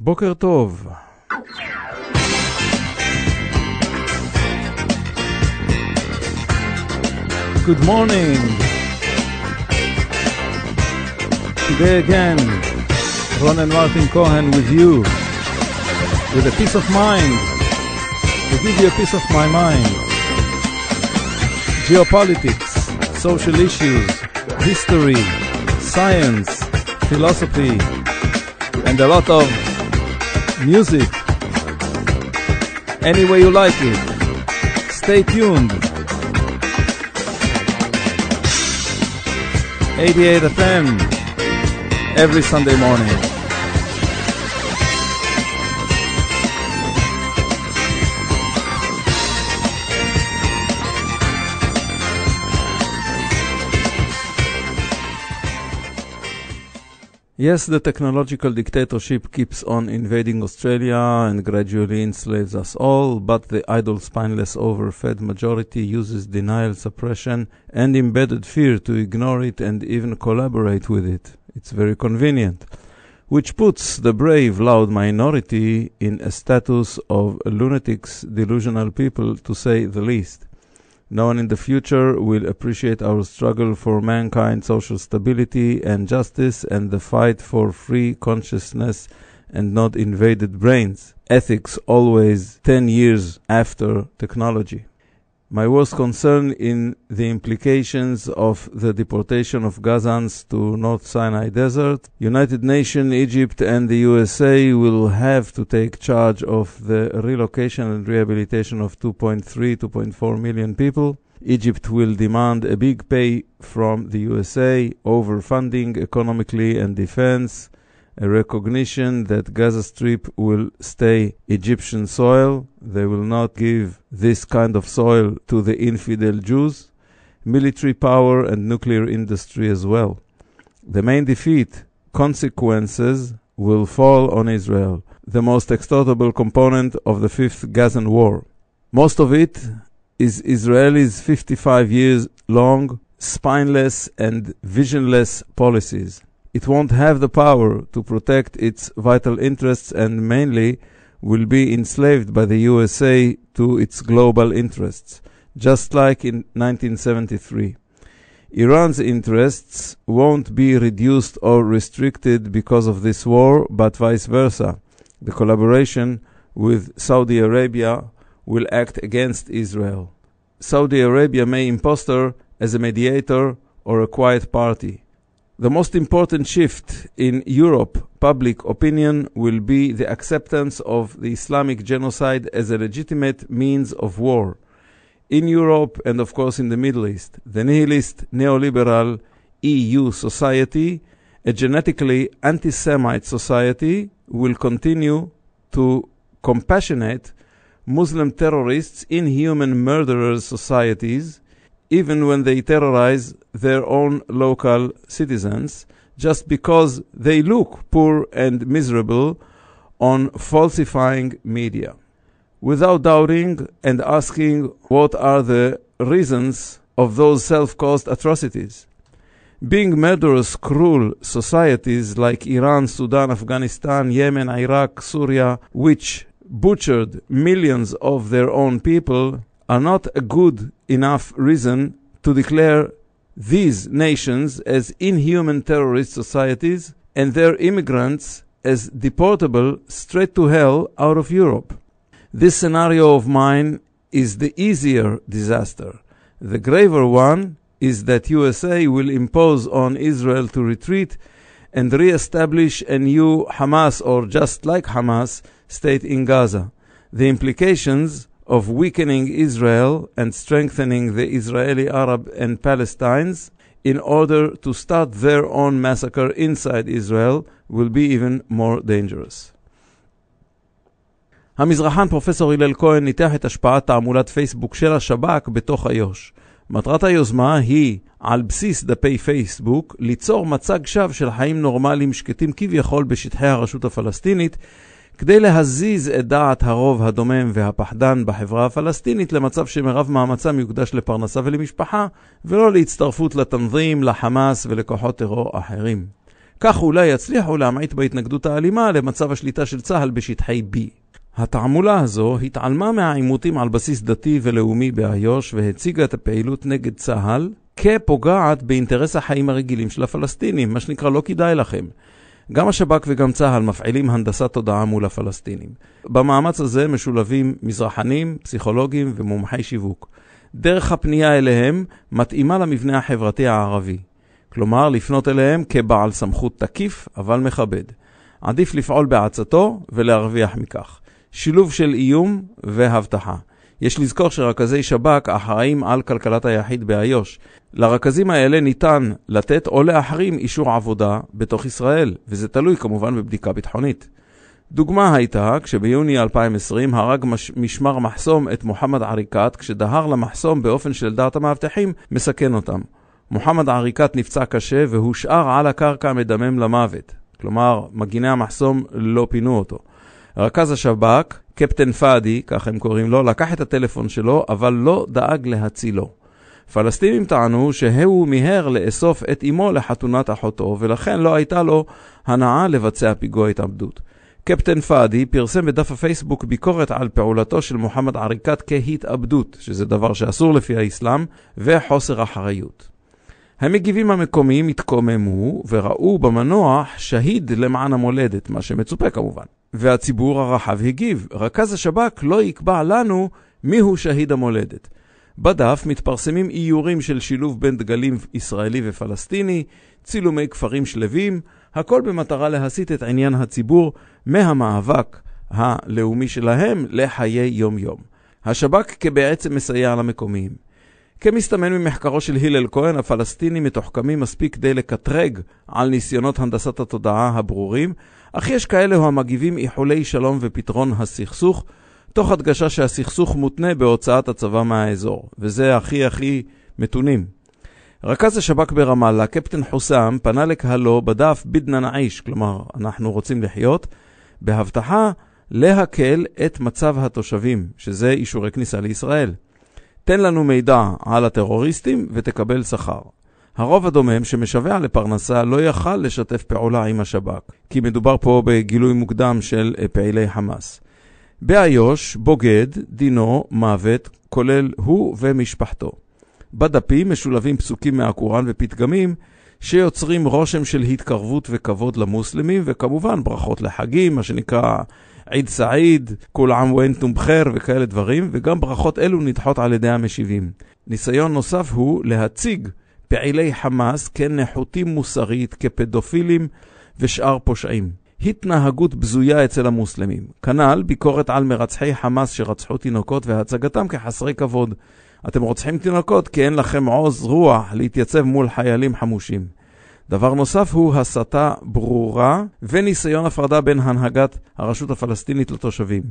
בוקר טוב. Good morning. Today again, Ron and Martin Cohen with you, with a peace of mind, to give you a piece of my mind. Geopolitics, social issues, history, science, philosophy, and a lot of music. Any way you like it. Stay tuned. 88 FM every Sunday morning. Yes, the technological dictatorship keeps on invading Australia and gradually enslaves us all, but the idle, spineless, overfed majority uses denial, suppression, and embedded fear to ignore it and even collaborate with it. It's very convenient. Which puts the brave, loud minority in a status of lunatics, delusional people, to say the least. No one in the future will appreciate our struggle for mankind, social stability and justice, and the fight for free consciousness and not invaded brains. Ethics always 10 years after technology. My worst concern in the implications of the deportation of Gazans to North Sinai Desert. United Nations, Egypt, and the USA will have to take charge of the relocation and rehabilitation of 2.3, 2.4 million people. Egypt will demand a big pay from the USA over funding economically and defense, a recognition that Gaza Strip will stay Egyptian soil. They will not give this kind of soil to the infidel Jews, military power and nuclear industry as well. The main defeat consequences will fall on Israel, the most extortable component of the fifth Gazan war. Most of it is Israelis' 55 years long, spineless and visionless policies. It won't have the power to protect its vital interests and mainly will be enslaved by the USA to its global interests, just like in 1973. Iran's interests won't be reduced or restricted because of this war, but vice versa. The collaboration with Saudi Arabia will act against Israel. Saudi Arabia may impostor as a mediator or a quiet party. The most important shift in Europe public opinion will be the acceptance of the Islamic genocide as a legitimate means of war. In Europe and, of course, in the Middle East, the nihilist neoliberal EU society, a genetically anti Semite society, will continue to compassionate Muslim terrorists, inhuman murderers societies, even when they terrorize their own local citizens, just because they look poor and miserable on falsifying media. Without doubting and asking what are the reasons of those self caused atrocities. Being murderous, cruel societies like Iran, Sudan, Afghanistan, Yemen, Iraq, Syria, which butchered millions of their own people are not a good enough reason to declare these nations as inhuman terrorist societies and their immigrants as deportable straight to hell out of Europe. This scenario of mine is the easier disaster. The graver one is that USA will impose on Israel to retreat and re-establish a new Hamas or just like Hamas state in Gaza. The implications of weakening Israel and strengthening the Israeli Arab and Palestinians in order to start their own massacre inside Israel will be even more dangerous. המזרחן פרופסור הלל כהן ניתח את השפעת תעמולת פייסבוק של השב"כ בתוך איו"ש. מטרת היוזמה היא, על בסיס דפי פייסבוק, ליצור מצג שווא של חיים נורמליים שקטים כביכול בשטחי הרשות הפלסטינית, כדי להזיז את דעת הרוב הדומם והפחדן בחברה הפלסטינית למצב שמרב מאמצם יוקדש לפרנסה ולמשפחה, ולא להצטרפות לתנזים, לחמאס ולכוחות טרור אחרים. כך אולי יצליחו להמעיט בהתנגדות האלימה למצב השליטה של צה"ל בשטחי B. התעמולה הזו התעלמה מהעימותים על בסיס דתי ולאומי באיו"ש והציגה את הפעילות נגד צה"ל כפוגעת באינטרס החיים הרגילים של הפלסטינים, מה שנקרא לא כדאי לכם. גם השב"כ וגם צה"ל מפעילים הנדסת תודעה מול הפלסטינים. במאמץ הזה משולבים מזרחנים, פסיכולוגים ומומחי שיווק. דרך הפנייה אליהם מתאימה למבנה החברתי הערבי. כלומר, לפנות אליהם כבעל סמכות תקיף, אבל מכבד. עדיף לפעול בעצתו ולהרוויח מכך. שילוב של איום והבטחה. יש לזכור שרכזי שב"כ אחראים על כלכלת היחיד באיו"ש. לרכזים האלה ניתן לתת או להחרים אישור עבודה בתוך ישראל, וזה תלוי כמובן בבדיקה ביטחונית. דוגמה הייתה כשביוני 2020 הרג מש... משמר מחסום את מוחמד עריקאת כשדהר למחסום באופן שלדעת המאבטחים מסכן אותם. מוחמד עריקאת נפצע קשה והושאר על הקרקע מדמם למוות. כלומר, מגיני המחסום לא פינו אותו. רכז השב"כ, קפטן פאדי, כך הם קוראים לו, לקח את הטלפון שלו, אבל לא דאג להצילו. פלסטינים טענו שהוא מיהר לאסוף את אמו לחתונת אחותו, ולכן לא הייתה לו הנאה לבצע פיגוע התאבדות. קפטן פאדי פרסם בדף הפייסבוק ביקורת על פעולתו של מוחמד עריקאת כהתאבדות, שזה דבר שאסור לפי האסלאם, וחוסר אחריות. המגיבים המקומיים התקוממו וראו במנוח שהיד למען המולדת, מה שמצופה כמובן. והציבור הרחב הגיב, רכז השב"כ לא יקבע לנו מיהו שהיד המולדת. בדף מתפרסמים איורים של שילוב בין דגלים ישראלי ופלסטיני, צילומי כפרים שלווים, הכל במטרה להסיט את עניין הציבור מהמאבק הלאומי שלהם לחיי יום-יום. השב"כ כבעצם מסייע למקומיים. כמסתמן ממחקרו של הלל כהן, הפלסטינים מתוחכמים מספיק כדי לקטרג על ניסיונות הנדסת התודעה הברורים, אך יש כאלה המגיבים איחולי שלום ופתרון הסכסוך, תוך הדגשה שהסכסוך מותנה בהוצאת הצבא מהאזור, וזה הכי הכי מתונים. רכז השב"כ ברמאללה, קפטן חוסם, פנה לקהלו בדף בידנא נעיש, כלומר, אנחנו רוצים לחיות, בהבטחה להקל את מצב התושבים, שזה אישורי כניסה לישראל. תן לנו מידע על הטרוריסטים ותקבל שכר. הרוב הדומם שמשווע לפרנסה לא יכל לשתף פעולה עם השב"כ, כי מדובר פה בגילוי מוקדם של פעילי חמאס. באיו"ש, בוגד, דינו, מוות, כולל הוא ומשפחתו. בדפים משולבים פסוקים מהקוראן ופתגמים שיוצרים רושם של התקרבות וכבוד למוסלמים, וכמובן ברכות לחגים, מה שנקרא עיד סעיד, כול עם ואינטום בחר וכאלה דברים, וגם ברכות אלו נדחות על ידי המשיבים. ניסיון נוסף הוא להציג פעילי חמאס כנחותים מוסרית, כפדופילים ושאר פושעים. התנהגות בזויה אצל המוסלמים. כנ"ל ביקורת על מרצחי חמאס שרצחו תינוקות והצגתם כחסרי כבוד. אתם רוצחים תינוקות כי אין לכם עוז רוח להתייצב מול חיילים חמושים. דבר נוסף הוא הסתה ברורה וניסיון הפרדה בין הנהגת הרשות הפלסטינית לתושבים.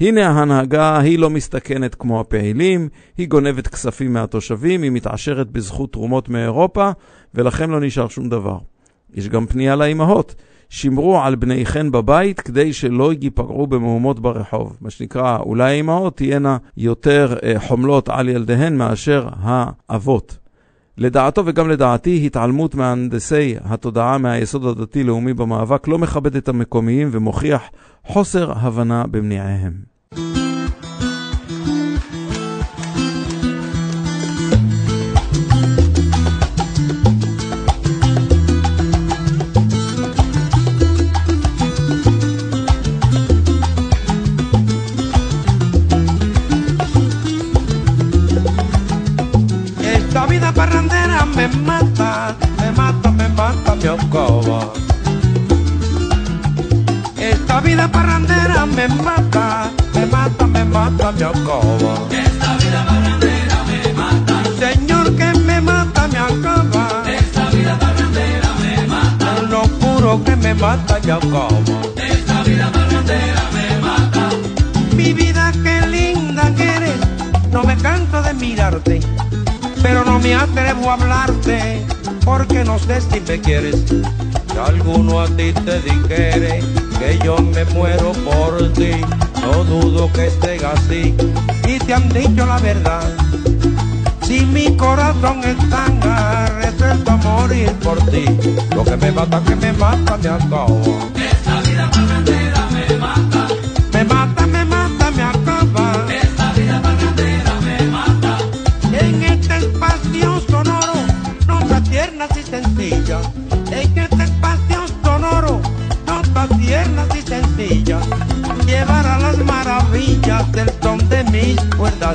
הנה ההנהגה, היא לא מסתכנת כמו הפעילים, היא גונבת כספים מהתושבים, היא מתעשרת בזכות תרומות מאירופה, ולכם לא נשאר שום דבר. יש גם פנייה לאימהות. שמרו על בניכן בבית כדי שלא ייפגעו במהומות ברחוב. מה שנקרא, אולי האימהות תהיינה יותר אה, חומלות על ילדיהן מאשר האבות. לדעתו וגם לדעתי, התעלמות מהנדסי התודעה מהיסוד הדתי-לאומי במאבק לא מכבד את המקומיים ומוכיח חוסר הבנה במניעיהם. Alcoba. Esta vida parrandera me mata, me mata, me mata, me alcoba. Esta vida parrandera me mata. Señor que me mata, me acaba. Esta vida parrandera me mata. Lo juro que me mata, me alcoba. Esta vida parrandera me mata. Mi vida, qué linda que eres, no me canso de mirarte pero no me atrevo a hablarte porque no sé si me quieres. Si alguno a ti te dijere que yo me muero por ti, no dudo que esté así y te han dicho la verdad. Si mi corazón está resuelto a morir por ti, lo que me mata, que me mata, me acaba.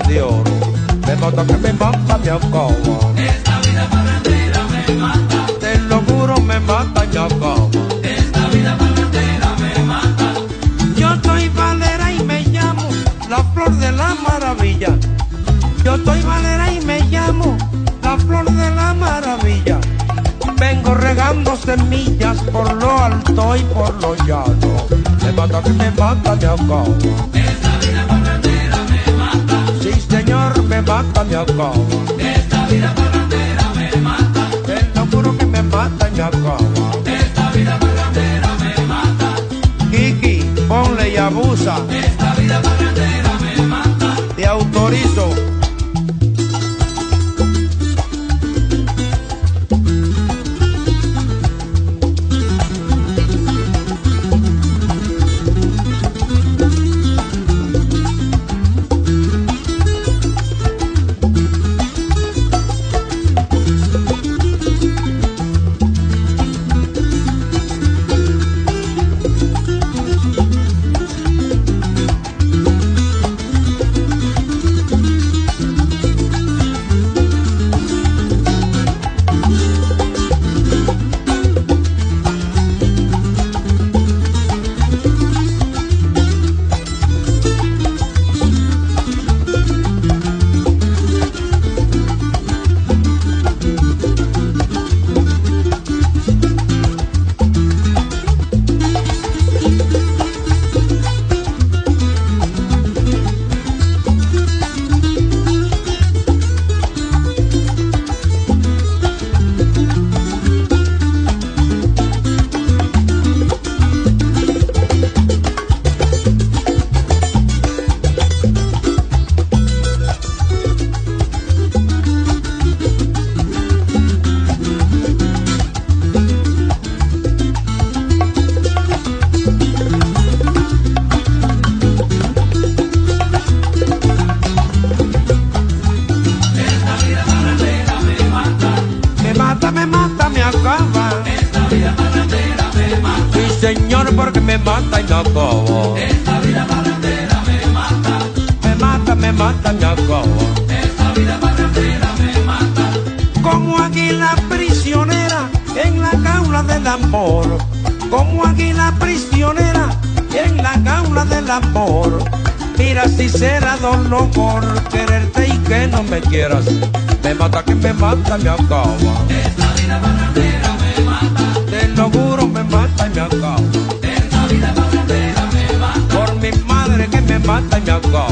De oro. Me mata que me mata, me acaba. Esta vida parrandera me mata. Te lo juro, me mata, me acaba. Esta vida parrandera me mata. Yo soy Valera y me llamo la flor de la maravilla. Yo soy Valera y me llamo la flor de la maravilla. Vengo regando semillas por lo alto y por lo llano. Me mata que me mata, me acabo. Señor, me mata, me acabo. Esta vida parrandera me mata. Te lo juro que me mata, me acabo. Esta vida parrandera me mata. Kiki, ponle y abusa. Esta vida parrandera me mata. Te autorizo. Mata me mata, acaba. Esta vida parrandera me mata. Te lo juro, me mata y me acaba. Esta vida parrandera me mata. Por mi madre que me mata y me acaba.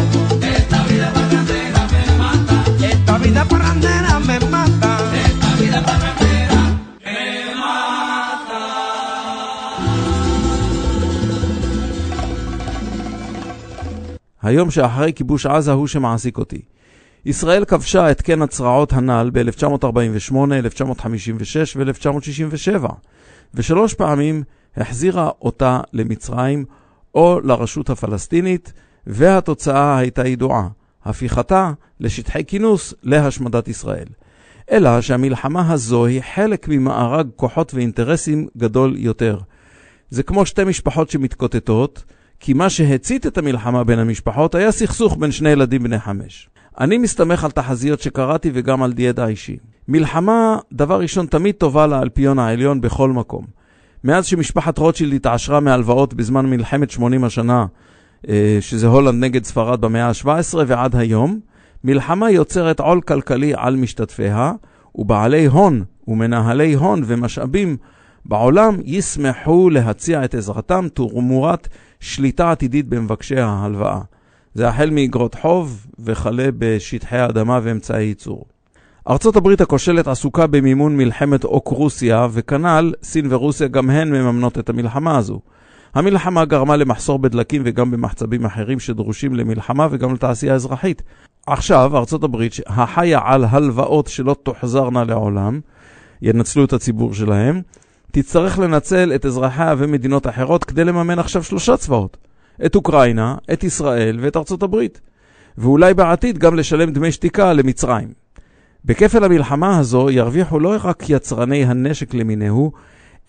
Esta vida parrandera me mata. Esta vida parrandera me mata. Esta vida parrandera me היום שאחרי כיבוש עזה הוא שמעסיק אותי. ישראל כבשה את קן הצרעות הנ"ל ב-1948, 1956 ו-1967, ושלוש פעמים החזירה אותה למצרים או לרשות הפלסטינית, והתוצאה הייתה ידועה, הפיכתה לשטחי כינוס להשמדת ישראל. אלא שהמלחמה הזו היא חלק ממארג כוחות ואינטרסים גדול יותר. זה כמו שתי משפחות שמתקוטטות, כי מה שהצית את המלחמה בין המשפחות היה סכסוך בין שני ילדים בני חמש. אני מסתמך על תחזיות שקראתי וגם על ידע אישי. מלחמה, דבר ראשון, תמיד טובה לאלפיון העליון בכל מקום. מאז שמשפחת רוטשילד התעשרה מהלוואות בזמן מלחמת 80 השנה, אה, שזה הולנד נגד ספרד במאה ה-17 ועד היום, מלחמה יוצרת עול כלכלי על משתתפיה, ובעלי הון ומנהלי הון ומשאבים בעולם ישמחו להציע את עזרתם תמורת שליטה עתידית במבקשי ההלוואה. זה החל מאגרות חוב וכלה בשטחי האדמה ואמצעי ייצור. ארצות הברית הכושלת עסוקה במימון מלחמת אוקרוסיה, וכנ"ל סין ורוסיה גם הן מממנות את המלחמה הזו. המלחמה גרמה למחסור בדלקים וגם במחצבים אחרים שדרושים למלחמה וגם לתעשייה אזרחית. עכשיו, ארצות הברית, החיה על הלוואות שלא תוחזרנה לעולם, ינצלו את הציבור שלהם, תצטרך לנצל את אזרחיה ומדינות אחרות כדי לממן עכשיו שלושה צבאות. את אוקראינה, את ישראל ואת ארצות הברית. ואולי בעתיד גם לשלם דמי שתיקה למצרים. בכפל המלחמה הזו ירוויחו לא רק יצרני הנשק למיניהו,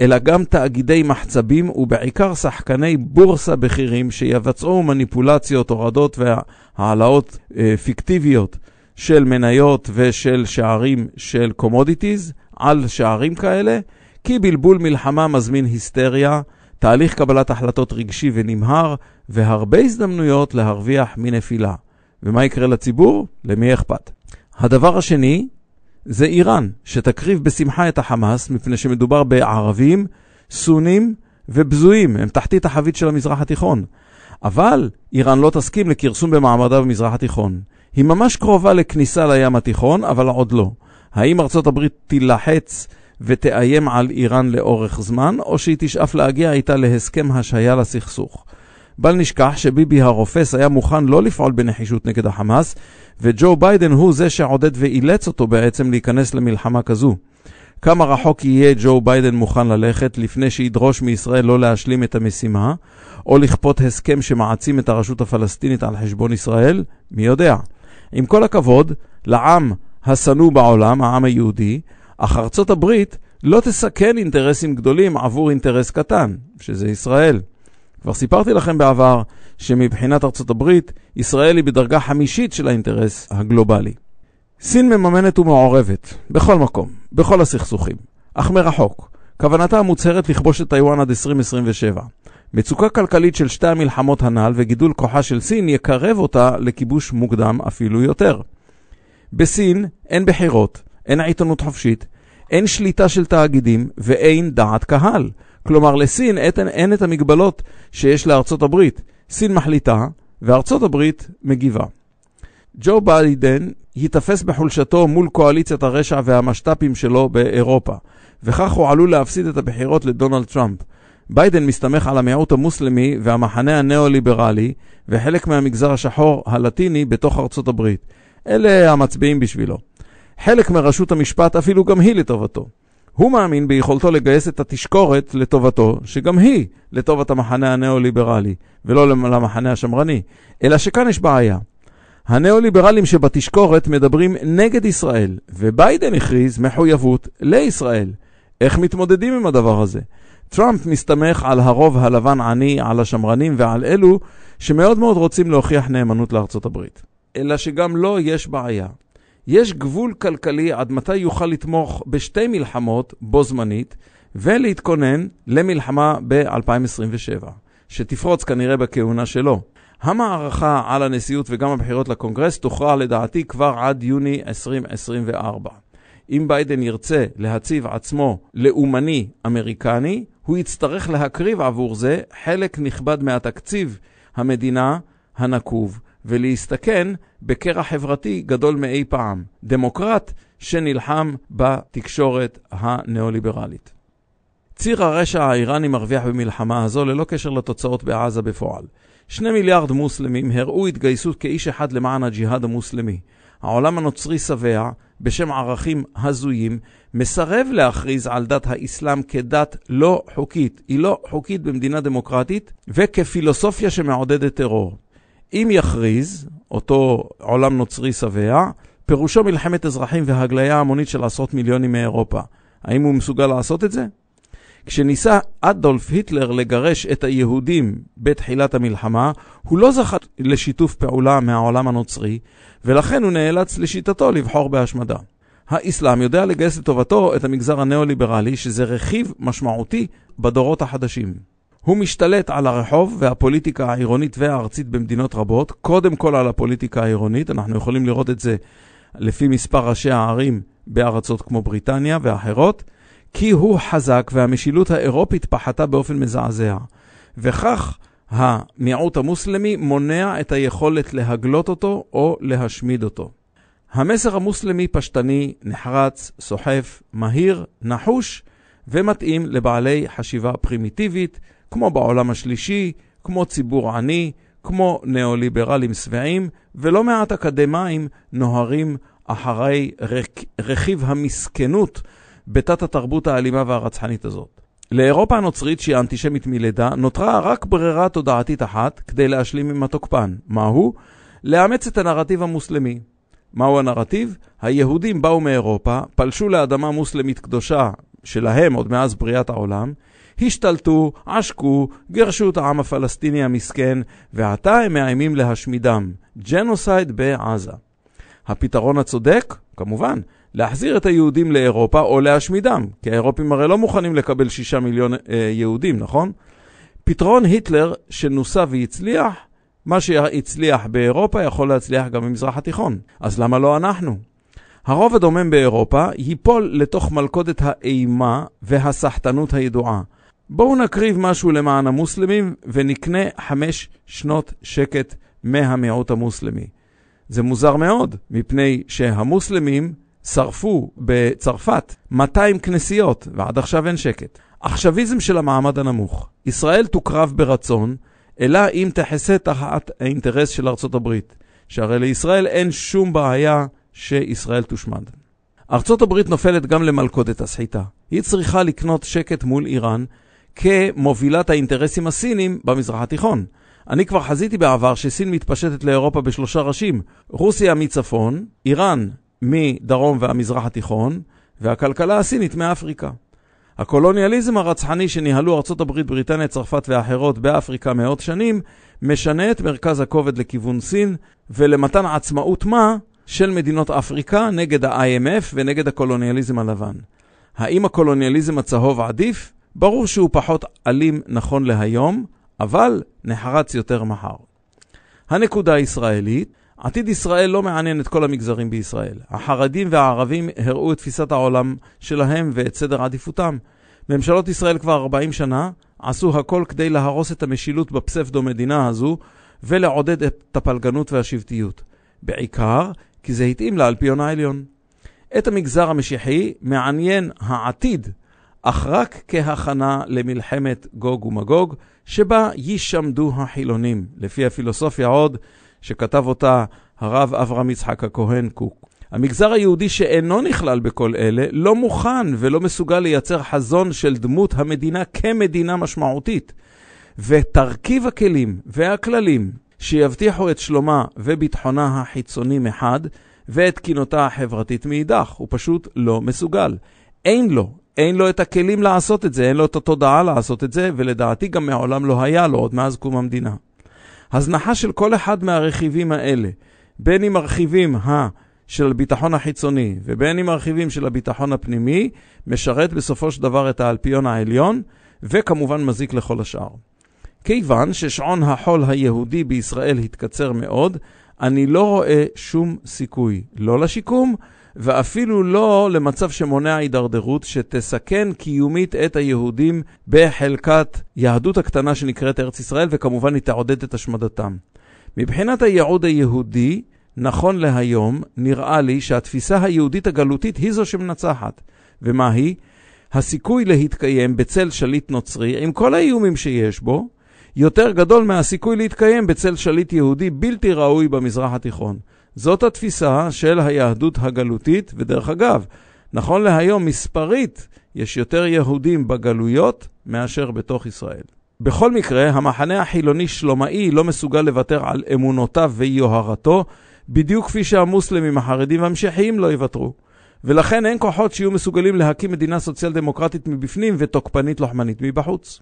אלא גם תאגידי מחצבים ובעיקר שחקני בורסה בכירים שיבצעו מניפולציות, הורדות והעלאות אה, פיקטיביות של מניות ושל שערים של קומודיטיז על שערים כאלה, כי בלבול מלחמה מזמין היסטריה, תהליך קבלת החלטות רגשי ונמהר, והרבה הזדמנויות להרוויח מנפילה. ומה יקרה לציבור? למי אכפת? הדבר השני זה איראן, שתקריב בשמחה את החמאס, מפני שמדובר בערבים, סונים ובזויים, הם תחתית החבית של המזרח התיכון. אבל איראן לא תסכים לכרסום במעמדה במזרח התיכון. היא ממש קרובה לכניסה לים התיכון, אבל עוד לא. האם ארצות הברית תילחץ ותאיים על איראן לאורך זמן, או שהיא תשאף להגיע איתה להסכם השהיה לסכסוך? בל נשכח שביבי הרופס היה מוכן לא לפעול בנחישות נגד החמאס, וג'ו ביידן הוא זה שעודד ואילץ אותו בעצם להיכנס למלחמה כזו. כמה רחוק יהיה ג'ו ביידן מוכן ללכת לפני שידרוש מישראל לא להשלים את המשימה, או לכפות הסכם שמעצים את הרשות הפלסטינית על חשבון ישראל? מי יודע. עם כל הכבוד, לעם השנוא בעולם, העם היהודי, אך ארצות הברית לא תסכן אינטרסים גדולים עבור אינטרס קטן, שזה ישראל. כבר סיפרתי לכם בעבר שמבחינת ארצות הברית, ישראל היא בדרגה חמישית של האינטרס הגלובלי. סין מממנת ומעורבת, בכל מקום, בכל הסכסוכים, אך מרחוק. כוונתה המוצהרת לכבוש את טיוואן עד 2027. מצוקה כלכלית של שתי המלחמות הנ"ל וגידול כוחה של סין יקרב אותה לכיבוש מוקדם אפילו יותר. בסין אין בחירות, אין עיתונות חופשית, אין שליטה של תאגידים ואין דעת קהל. כלומר, לסין אין, אין את המגבלות שיש לארצות הברית. סין מחליטה, וארצות הברית מגיבה. ג'ו ביידן ייתפס בחולשתו מול קואליציית הרשע והמשת"פים שלו באירופה, וכך הוא עלול להפסיד את הבחירות לדונלד טראמפ. ביידן מסתמך על המיעוט המוסלמי והמחנה הניאו-ליברלי וחלק מהמגזר השחור הלטיני בתוך ארצות הברית. אלה המצביעים בשבילו. חלק מרשות המשפט אפילו גם היא לטובתו. הוא מאמין ביכולתו לגייס את התשקורת לטובתו, שגם היא לטובת המחנה הניאו-ליברלי, ולא למחנה השמרני. אלא שכאן יש בעיה. הניאו-ליברלים שבתשקורת מדברים נגד ישראל, וביידן הכריז מחויבות לישראל. איך מתמודדים עם הדבר הזה? טראמפ מסתמך על הרוב הלבן עני, על השמרנים ועל אלו שמאוד מאוד רוצים להוכיח נאמנות לארצות הברית. אלא שגם לו יש בעיה. יש גבול כלכלי עד מתי יוכל לתמוך בשתי מלחמות בו זמנית ולהתכונן למלחמה ב-2027, שתפרוץ כנראה בכהונה שלו. המערכה על הנשיאות וגם הבחירות לקונגרס תוכרע לדעתי כבר עד יוני 2024. אם ביידן ירצה להציב עצמו לאומני אמריקני, הוא יצטרך להקריב עבור זה חלק נכבד מהתקציב המדינה הנקוב, ולהסתכן בקרע חברתי גדול מאי פעם. דמוקרט שנלחם בתקשורת הניאו-ליברלית. ציר הרשע האיראני מרוויח במלחמה הזו ללא קשר לתוצאות בעזה בפועל. שני מיליארד מוסלמים הראו התגייסות כאיש אחד למען הג'יהאד המוסלמי. העולם הנוצרי שבע, בשם ערכים הזויים, מסרב להכריז על דת האסלאם כדת לא חוקית. היא לא חוקית במדינה דמוקרטית, וכפילוסופיה שמעודדת טרור. אם יכריז, אותו עולם נוצרי שבע, פירושו מלחמת אזרחים והגליה המונית של עשרות מיליונים מאירופה. האם הוא מסוגל לעשות את זה? כשניסה אדולף היטלר לגרש את היהודים בתחילת המלחמה, הוא לא זכה לשיתוף פעולה מהעולם הנוצרי, ולכן הוא נאלץ לשיטתו לבחור בהשמדה. האסלאם יודע לגייס לטובתו את המגזר הניאו-ליברלי, שזה רכיב משמעותי בדורות החדשים. הוא משתלט על הרחוב והפוליטיקה העירונית והארצית במדינות רבות, קודם כל על הפוליטיקה העירונית, אנחנו יכולים לראות את זה לפי מספר ראשי הערים בארצות כמו בריטניה ואחרות, כי הוא חזק והמשילות האירופית פחתה באופן מזעזע. וכך המיעוט המוסלמי מונע את היכולת להגלות אותו או להשמיד אותו. המסר המוסלמי פשטני, נחרץ, סוחף, מהיר, נחוש ומתאים לבעלי חשיבה פרימיטיבית, כמו בעולם השלישי, כמו ציבור עני, כמו ניאו-ליברלים שבעים, ולא מעט אקדמאים נוהרים אחרי רכ... רכיב המסכנות בתת התרבות האלימה והרצחנית הזאת. לאירופה הנוצרית, שהיא אנטישמית מלידה, נותרה רק ברירה תודעתית אחת כדי להשלים עם התוקפן. מהו? לאמץ את הנרטיב המוסלמי. מהו הנרטיב? היהודים באו מאירופה, פלשו לאדמה מוסלמית קדושה שלהם עוד מאז בריאת העולם, השתלטו, עשקו, גירשו את העם הפלסטיני המסכן, ועתה הם מאיימים להשמידם. ג'נוסייד בעזה. הפתרון הצודק? כמובן, להחזיר את היהודים לאירופה או להשמידם, כי האירופים הרי לא מוכנים לקבל שישה מיליון אה, יהודים, נכון? פתרון היטלר שנוסה והצליח, מה שהצליח באירופה יכול להצליח גם במזרח התיכון. אז למה לא אנחנו? הרוב הדומם באירופה ייפול לתוך מלכודת האימה והסחטנות הידועה. בואו נקריב משהו למען המוסלמים ונקנה חמש שנות שקט מהמיעוט המוסלמי. זה מוזר מאוד, מפני שהמוסלמים שרפו בצרפת 200 כנסיות, ועד עכשיו אין שקט. עכשוויזם של המעמד הנמוך. ישראל תוקרב ברצון, אלא אם תחסה תחת האינטרס של ארצות הברית, שהרי לישראל אין שום בעיה שישראל תושמד. ארצות הברית נופלת גם למלכודת הסחיטה. היא צריכה לקנות שקט מול איראן כמובילת האינטרסים הסינים במזרח התיכון. אני כבר חזיתי בעבר שסין מתפשטת לאירופה בשלושה ראשים, רוסיה מצפון, איראן מדרום והמזרח התיכון, והכלכלה הסינית מאפריקה. הקולוניאליזם הרצחני שניהלו ארצות הברית, בריטניה, צרפת ואחרות באפריקה מאות שנים, משנה את מרכז הכובד לכיוון סין ולמתן עצמאות מה של מדינות אפריקה נגד ה-IMF ונגד הקולוניאליזם הלבן. האם הקולוניאליזם הצהוב עדיף? ברור שהוא פחות אלים נכון להיום, אבל נחרץ יותר מחר. הנקודה הישראלית, עתיד ישראל לא מעניין את כל המגזרים בישראל. החרדים והערבים הראו את תפיסת העולם שלהם ואת סדר עדיפותם. ממשלות ישראל כבר 40 שנה עשו הכל כדי להרוס את המשילות בפסבדו-מדינה הזו ולעודד את הפלגנות והשבטיות. בעיקר כי זה התאים לאלפיון העליון. את המגזר המשיחי מעניין העתיד, אך רק כהכנה למלחמת גוג ומגוג, שבה יישמדו החילונים, לפי הפילוסופיה עוד שכתב אותה הרב אברהם יצחק הכהן קוק. המגזר היהודי שאינו נכלל בכל אלה לא מוכן ולא מסוגל לייצר חזון של דמות המדינה כמדינה משמעותית. ותרכיב הכלים והכללים שיבטיחו את שלומה וביטחונה החיצוני מחד, ואת תקינותה החברתית מאידך. הוא פשוט לא מסוגל. אין לו, אין לו את הכלים לעשות את זה, אין לו את התודעה לעשות את זה, ולדעתי גם מעולם לא היה לו, עוד מאז קום המדינה. הזנחה של כל אחד מהרכיבים האלה, בין אם הרכיבים ה... של הביטחון החיצוני ובין אם הרכיבים של הביטחון הפנימי, משרת בסופו של דבר את האלפיון העליון, וכמובן מזיק לכל השאר. כיוון ששעון החול היהודי בישראל התקצר מאוד, אני לא רואה שום סיכוי, לא לשיקום ואפילו לא למצב שמונע הידרדרות שתסכן קיומית את היהודים בחלקת יהדות הקטנה שנקראת ארץ ישראל, וכמובן היא תעודד את השמדתם. מבחינת הייעוד היהודי, נכון להיום, נראה לי שהתפיסה היהודית הגלותית היא זו שמנצחת. ומה היא? הסיכוי להתקיים בצל שליט נוצרי, עם כל האיומים שיש בו, יותר גדול מהסיכוי להתקיים בצל שליט יהודי בלתי ראוי במזרח התיכון. זאת התפיסה של היהדות הגלותית, ודרך אגב, נכון להיום מספרית יש יותר יהודים בגלויות מאשר בתוך ישראל. בכל מקרה, המחנה החילוני שלומאי לא מסוגל לוותר על אמונותיו ויוהרתו, בדיוק כפי שהמוסלמים החרדים והמשיחיים לא יוותרו. ולכן אין כוחות שיהיו מסוגלים להקים מדינה סוציאל דמוקרטית מבפנים ותוקפנית לוחמנית מבחוץ.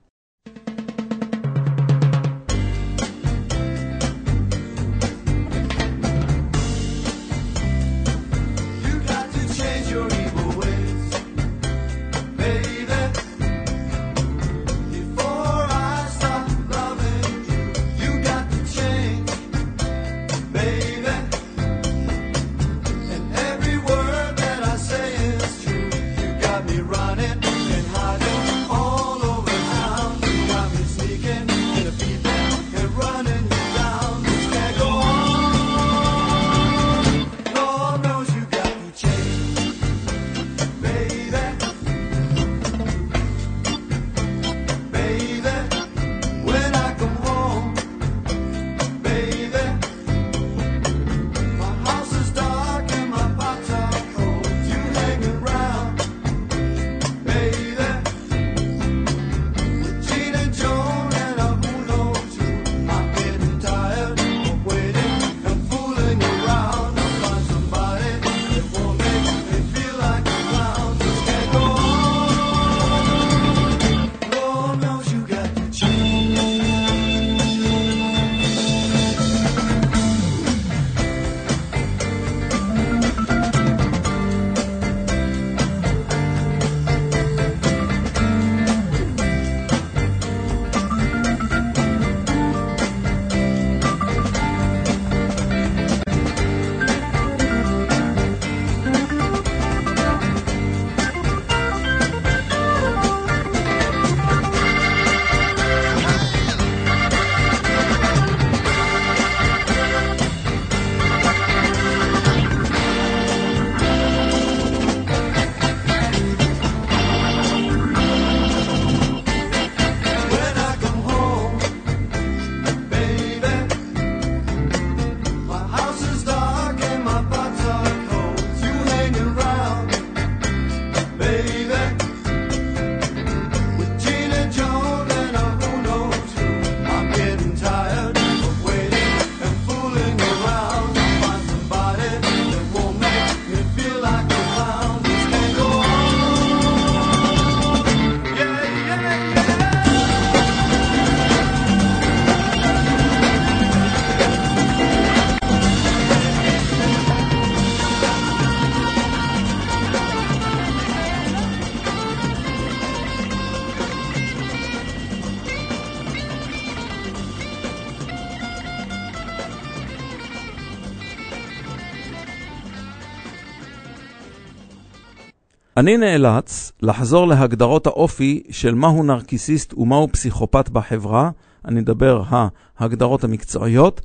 אני נאלץ לחזור להגדרות האופי של מהו נרקיסיסט ומהו פסיכופת בחברה, אני מדבר ההגדרות המקצועיות,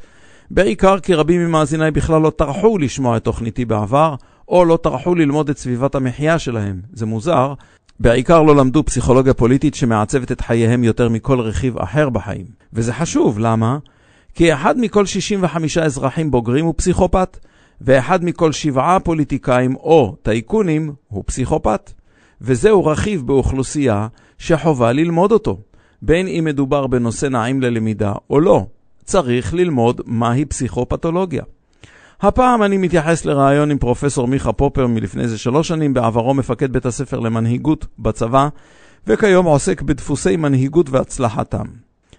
בעיקר כי רבים ממאזיניי בכלל לא טרחו לשמוע את תוכניתי בעבר, או לא טרחו ללמוד את סביבת המחיה שלהם. זה מוזר, בעיקר לא למדו פסיכולוגיה פוליטית שמעצבת את חייהם יותר מכל רכיב אחר בחיים. וזה חשוב, למה? כי אחד מכל 65 אזרחים בוגרים הוא פסיכופת, ואחד מכל שבעה פוליטיקאים או טייקונים הוא פסיכופת. וזהו רכיב באוכלוסייה שחובה ללמוד אותו, בין אם מדובר בנושא נעים ללמידה או לא. צריך ללמוד מהי פסיכופתולוגיה. הפעם אני מתייחס לראיון עם פרופסור מיכה פופר מלפני איזה שלוש שנים, בעברו מפקד בית הספר למנהיגות בצבא, וכיום עוסק בדפוסי מנהיגות והצלחתם.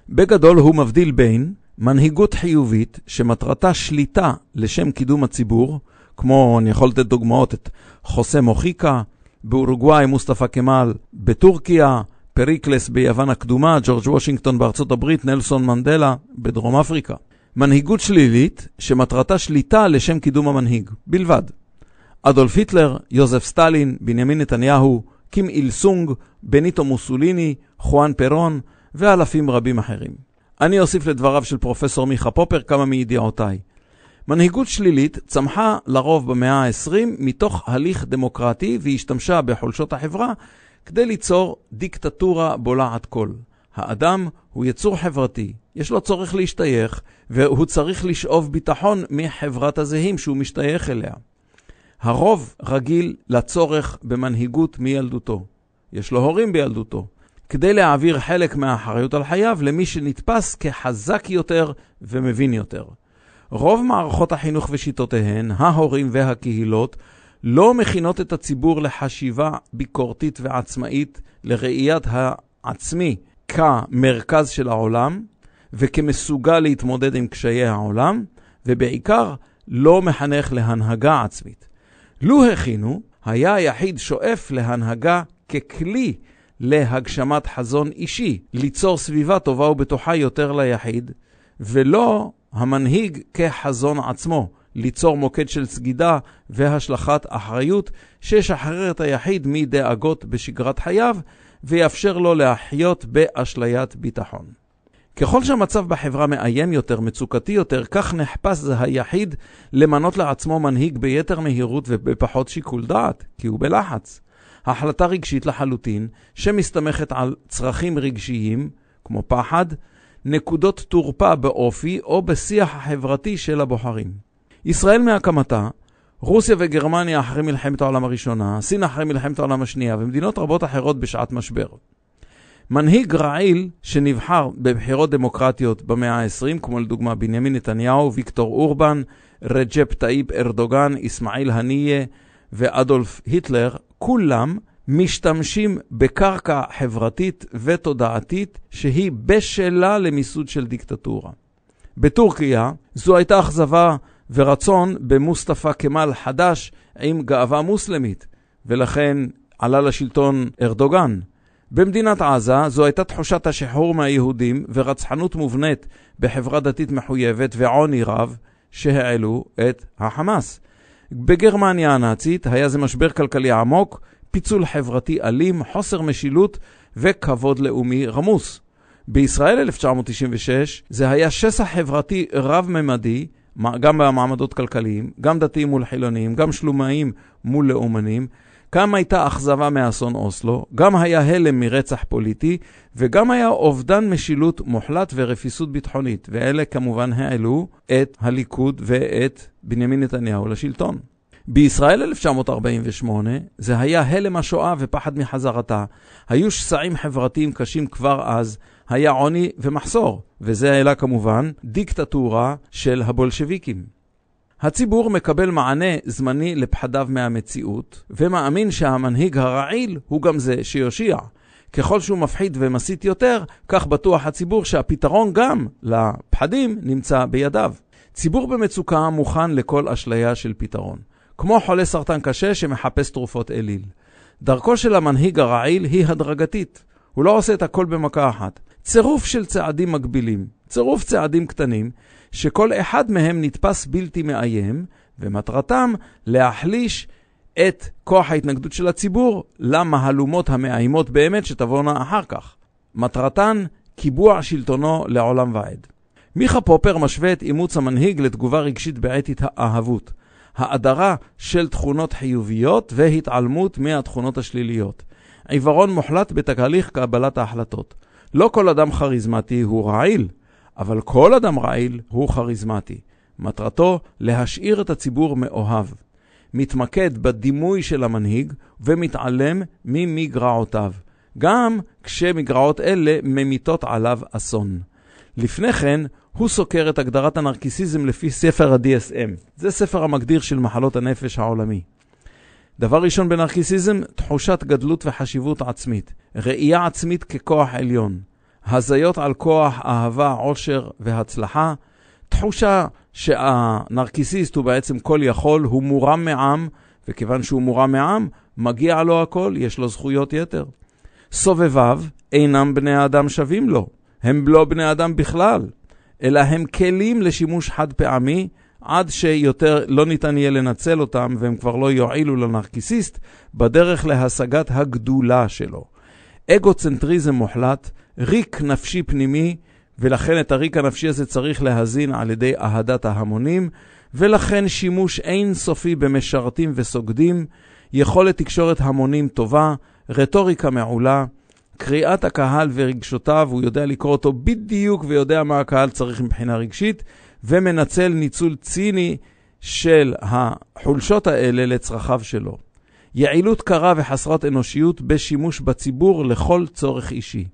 בגדול הוא מבדיל בין מנהיגות חיובית שמטרתה שליטה לשם קידום הציבור, כמו, אני יכול לתת דוגמאות, את חוסה מוחיקה, באורוגוואי מוסטפא קמאל, בטורקיה, פריקלס ביוון הקדומה, ג'ורג' וושינגטון בארצות הברית, נלסון מנדלה בדרום אפריקה. מנהיגות שלילית שמטרתה שליטה לשם קידום המנהיג, בלבד. אדולף היטלר, יוזף סטלין, בנימין נתניהו, קים איל סונג, בניטו מוסוליני, חואן פרון ואלפים רבים אחרים. אני אוסיף לדבריו של פרופסור מיכה פופר כמה מידיעותיי. מנהיגות שלילית צמחה לרוב במאה ה-20 מתוך הליך דמוקרטי והשתמשה בחולשות החברה כדי ליצור דיקטטורה בולעת כל. האדם הוא יצור חברתי, יש לו צורך להשתייך, והוא צריך לשאוב ביטחון מחברת הזהים שהוא משתייך אליה. הרוב רגיל לצורך במנהיגות מילדותו. יש לו הורים בילדותו. כדי להעביר חלק מהאחריות על חייו למי שנתפס כחזק יותר ומבין יותר. רוב מערכות החינוך ושיטותיהן, ההורים והקהילות, לא מכינות את הציבור לחשיבה ביקורתית ועצמאית, לראיית העצמי כמרכז של העולם וכמסוגל להתמודד עם קשיי העולם, ובעיקר לא מחנך להנהגה עצמית. לו הכינו, היה היחיד שואף להנהגה ככלי להגשמת חזון אישי, ליצור סביבה טובה ובטוחה יותר ליחיד, ולא המנהיג כחזון עצמו, ליצור מוקד של סגידה והשלכת אחריות שישחרר את היחיד מדאגות בשגרת חייו ויאפשר לו להחיות באשליית ביטחון. ככל שהמצב בחברה מאיים יותר, מצוקתי יותר, כך נחפש זה היחיד למנות לעצמו מנהיג ביתר מהירות ובפחות שיקול דעת, כי הוא בלחץ. החלטה רגשית לחלוטין, שמסתמכת על צרכים רגשיים, כמו פחד, נקודות תורפה באופי או בשיח החברתי של הבוחרים. ישראל מהקמתה, רוסיה וגרמניה אחרי מלחמת העולם הראשונה, סין אחרי מלחמת העולם השנייה ומדינות רבות אחרות בשעת משבר. מנהיג רעיל שנבחר בבחירות דמוקרטיות במאה ה-20, כמו לדוגמה בנימין נתניהו, ויקטור אורבן, רג'פ טאיפ ארדוגן, אסמאעיל הנייה ואדולף היטלר, כולם משתמשים בקרקע חברתית ותודעתית שהיא בשלה למיסוד של דיקטטורה. בטורקיה זו הייתה אכזבה ורצון במוסטפא כמאל חדש עם גאווה מוסלמית, ולכן עלה לשלטון ארדוגן. במדינת עזה זו הייתה תחושת השחרור מהיהודים ורצחנות מובנית בחברה דתית מחויבת ועוני רב שהעלו את החמאס. בגרמניה הנאצית היה זה משבר כלכלי עמוק, פיצול חברתי אלים, חוסר משילות וכבוד לאומי רמוס. בישראל 1996 זה היה שסע חברתי רב-ממדי, גם במעמדות כלכליים, גם דתיים מול חילוניים, גם שלומאים מול לאומנים, גם הייתה אכזבה מאסון אוסלו, גם היה הלם מרצח פוליטי, וגם היה אובדן משילות מוחלט ורפיסות ביטחונית, ואלה כמובן העלו את הליכוד ואת בנימין נתניהו לשלטון. בישראל 1948 זה היה הלם השואה ופחד מחזרתה. היו שסעים חברתיים קשים כבר אז, היה עוני ומחסור, וזה העלה כמובן דיקטטורה של הבולשביקים. הציבור מקבל מענה זמני לפחדיו מהמציאות, ומאמין שהמנהיג הרעיל הוא גם זה שיושיע. ככל שהוא מפחיד ומסית יותר, כך בטוח הציבור שהפתרון גם לפחדים נמצא בידיו. ציבור במצוקה מוכן לכל אשליה של פתרון. כמו חולה סרטן קשה שמחפש תרופות אליל. דרכו של המנהיג הרעיל היא הדרגתית. הוא לא עושה את הכל במכה אחת. צירוף של צעדים מגבילים, צירוף צעדים קטנים, שכל אחד מהם נתפס בלתי מאיים, ומטרתם להחליש את כוח ההתנגדות של הציבור למהלומות המאיימות באמת שתבואנה אחר כך. מטרתן, קיבוע שלטונו לעולם ועד. מיכה פופר משווה את אימוץ המנהיג לתגובה רגשית באתית האהבות. האדרה של תכונות חיוביות והתעלמות מהתכונות השליליות. עיוורון מוחלט בתהליך קבלת ההחלטות. לא כל אדם כריזמטי הוא רעיל, אבל כל אדם רעיל הוא כריזמטי. מטרתו להשאיר את הציבור מאוהב. מתמקד בדימוי של המנהיג ומתעלם ממגרעותיו, גם כשמגרעות אלה ממיטות עליו אסון. לפני כן, הוא סוקר את הגדרת הנרקיסיזם לפי ספר ה-DSM. זה ספר המגדיר של מחלות הנפש העולמי. דבר ראשון בנרקיסיזם, תחושת גדלות וחשיבות עצמית. ראייה עצמית ככוח עליון. הזיות על כוח, אהבה, עושר והצלחה. תחושה שהנרקיסיסט הוא בעצם כל יכול, הוא מורם מעם, וכיוון שהוא מורם מעם, מגיע לו הכל, יש לו זכויות יתר. סובביו אינם בני האדם שווים לו, הם לא בני אדם בכלל, אלא הם כלים לשימוש חד פעמי, עד שיותר לא ניתן יהיה לנצל אותם והם כבר לא יועילו לנרקיסיסט בדרך להשגת הגדולה שלו. אגוצנטריזם מוחלט, ריק נפשי פנימי, ולכן את הריק הנפשי הזה צריך להזין על ידי אהדת ההמונים, ולכן שימוש אין סופי במשרתים וסוגדים, יכולת תקשורת המונים טובה, רטוריקה מעולה, קריאת הקהל ורגשותיו, הוא יודע לקרוא אותו בדיוק ויודע מה הקהל צריך מבחינה רגשית, ומנצל ניצול ציני של החולשות האלה לצרכיו שלו. יעילות קרה וחסרת אנושיות בשימוש בציבור לכל צורך אישי.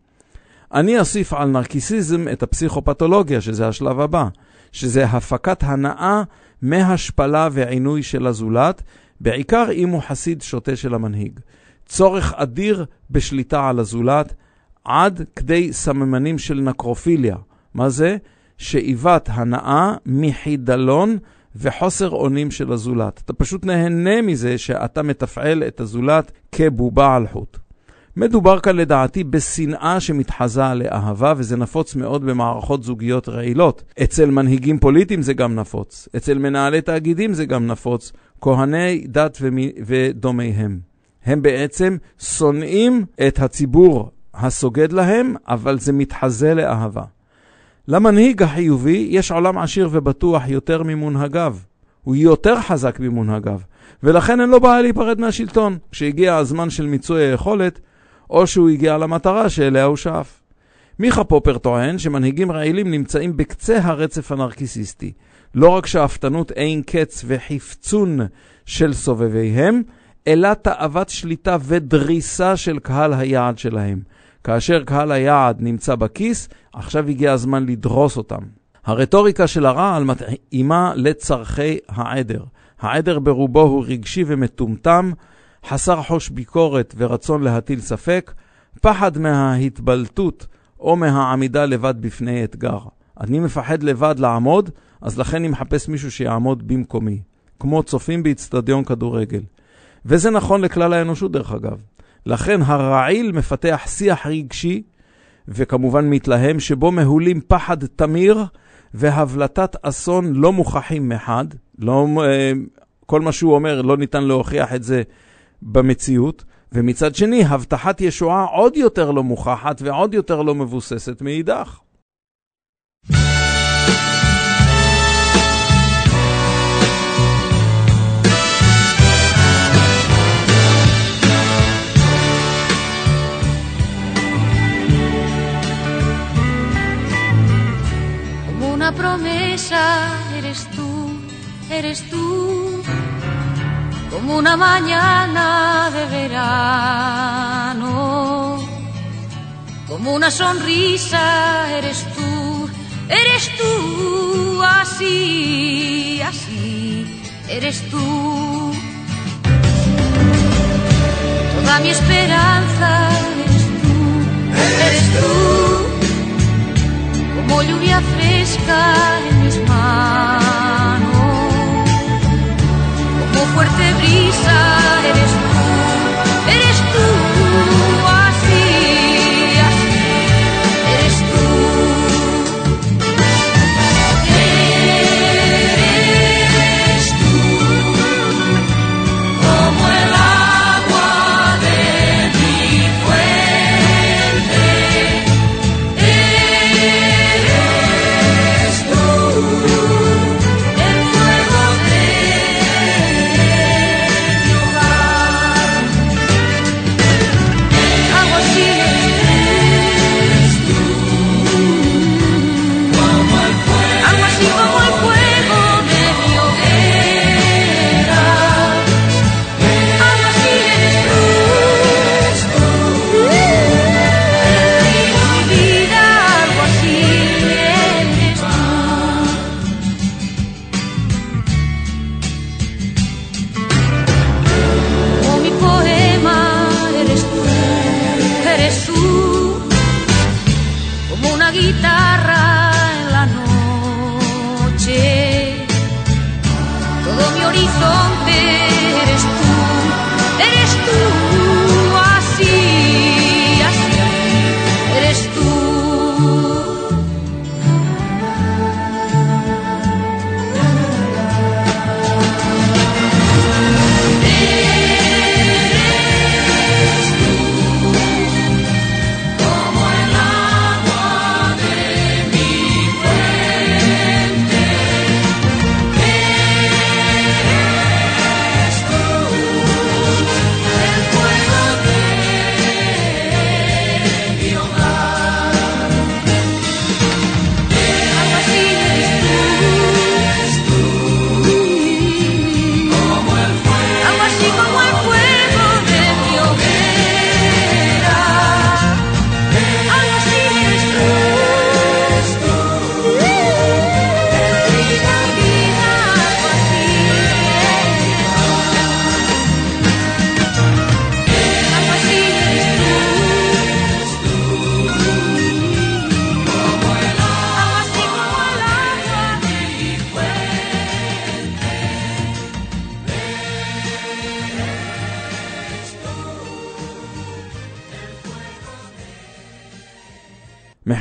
אני אוסיף על נרקיסיזם את הפסיכופתולוגיה, שזה השלב הבא, שזה הפקת הנאה מהשפלה ועינוי של הזולת, בעיקר אם הוא חסיד שוטה של המנהיג. צורך אדיר בשליטה על הזולת, עד כדי סממנים של נקרופיליה. מה זה? שאיבת הנאה מחידלון וחוסר אונים של הזולת. אתה פשוט נהנה מזה שאתה מתפעל את הזולת כבובה על חוט. מדובר כאן לדעתי בשנאה שמתחזה לאהבה, וזה נפוץ מאוד במערכות זוגיות רעילות. אצל מנהיגים פוליטיים זה גם נפוץ, אצל מנהלי תאגידים זה גם נפוץ, כהני דת ומי... ודומיהם. הם בעצם שונאים את הציבור הסוגד להם, אבל זה מתחזה לאהבה. למנהיג החיובי יש עולם עשיר ובטוח יותר ממונהגיו. הוא יותר חזק ממונהגיו, ולכן אין לו בעיה להיפרד מהשלטון. כשהגיע הזמן של מיצוי היכולת, או שהוא הגיע למטרה שאליה הוא שאף. מיכה פופר טוען שמנהיגים רעילים נמצאים בקצה הרצף הנרקיסיסטי. לא רק שאפתנות אין קץ וחפצון של סובביהם, אלא תאוות שליטה ודריסה של קהל היעד שלהם. כאשר קהל היעד נמצא בכיס, עכשיו הגיע הזמן לדרוס אותם. הרטוריקה של הרעל מתאימה לצורכי העדר. העדר ברובו הוא רגשי ומטומטם, חסר חוש ביקורת ורצון להטיל ספק, פחד מההתבלטות או מהעמידה לבד בפני אתגר. אני מפחד לבד לעמוד, אז לכן אני מחפש מישהו שיעמוד במקומי. כמו צופים באיצטדיון כדורגל. וזה נכון לכלל האנושות דרך אגב. לכן הרעיל מפתח שיח רגשי, וכמובן מתלהם, שבו מהולים פחד תמיר והבלטת אסון לא מוכחים מחד. לא, אה, כל מה שהוא אומר, לא ניתן להוכיח את זה במציאות. ומצד שני, הבטחת ישועה עוד יותר לא מוכחת ועוד יותר לא מבוססת מאידך. Promesa eres tú, eres tú. Como una mañana de verano. Como una sonrisa eres tú, eres tú. Así, así, eres tú. Toda mi esperanza eres tú, eres tú como lluvia fresca fuerte brisa eres tú,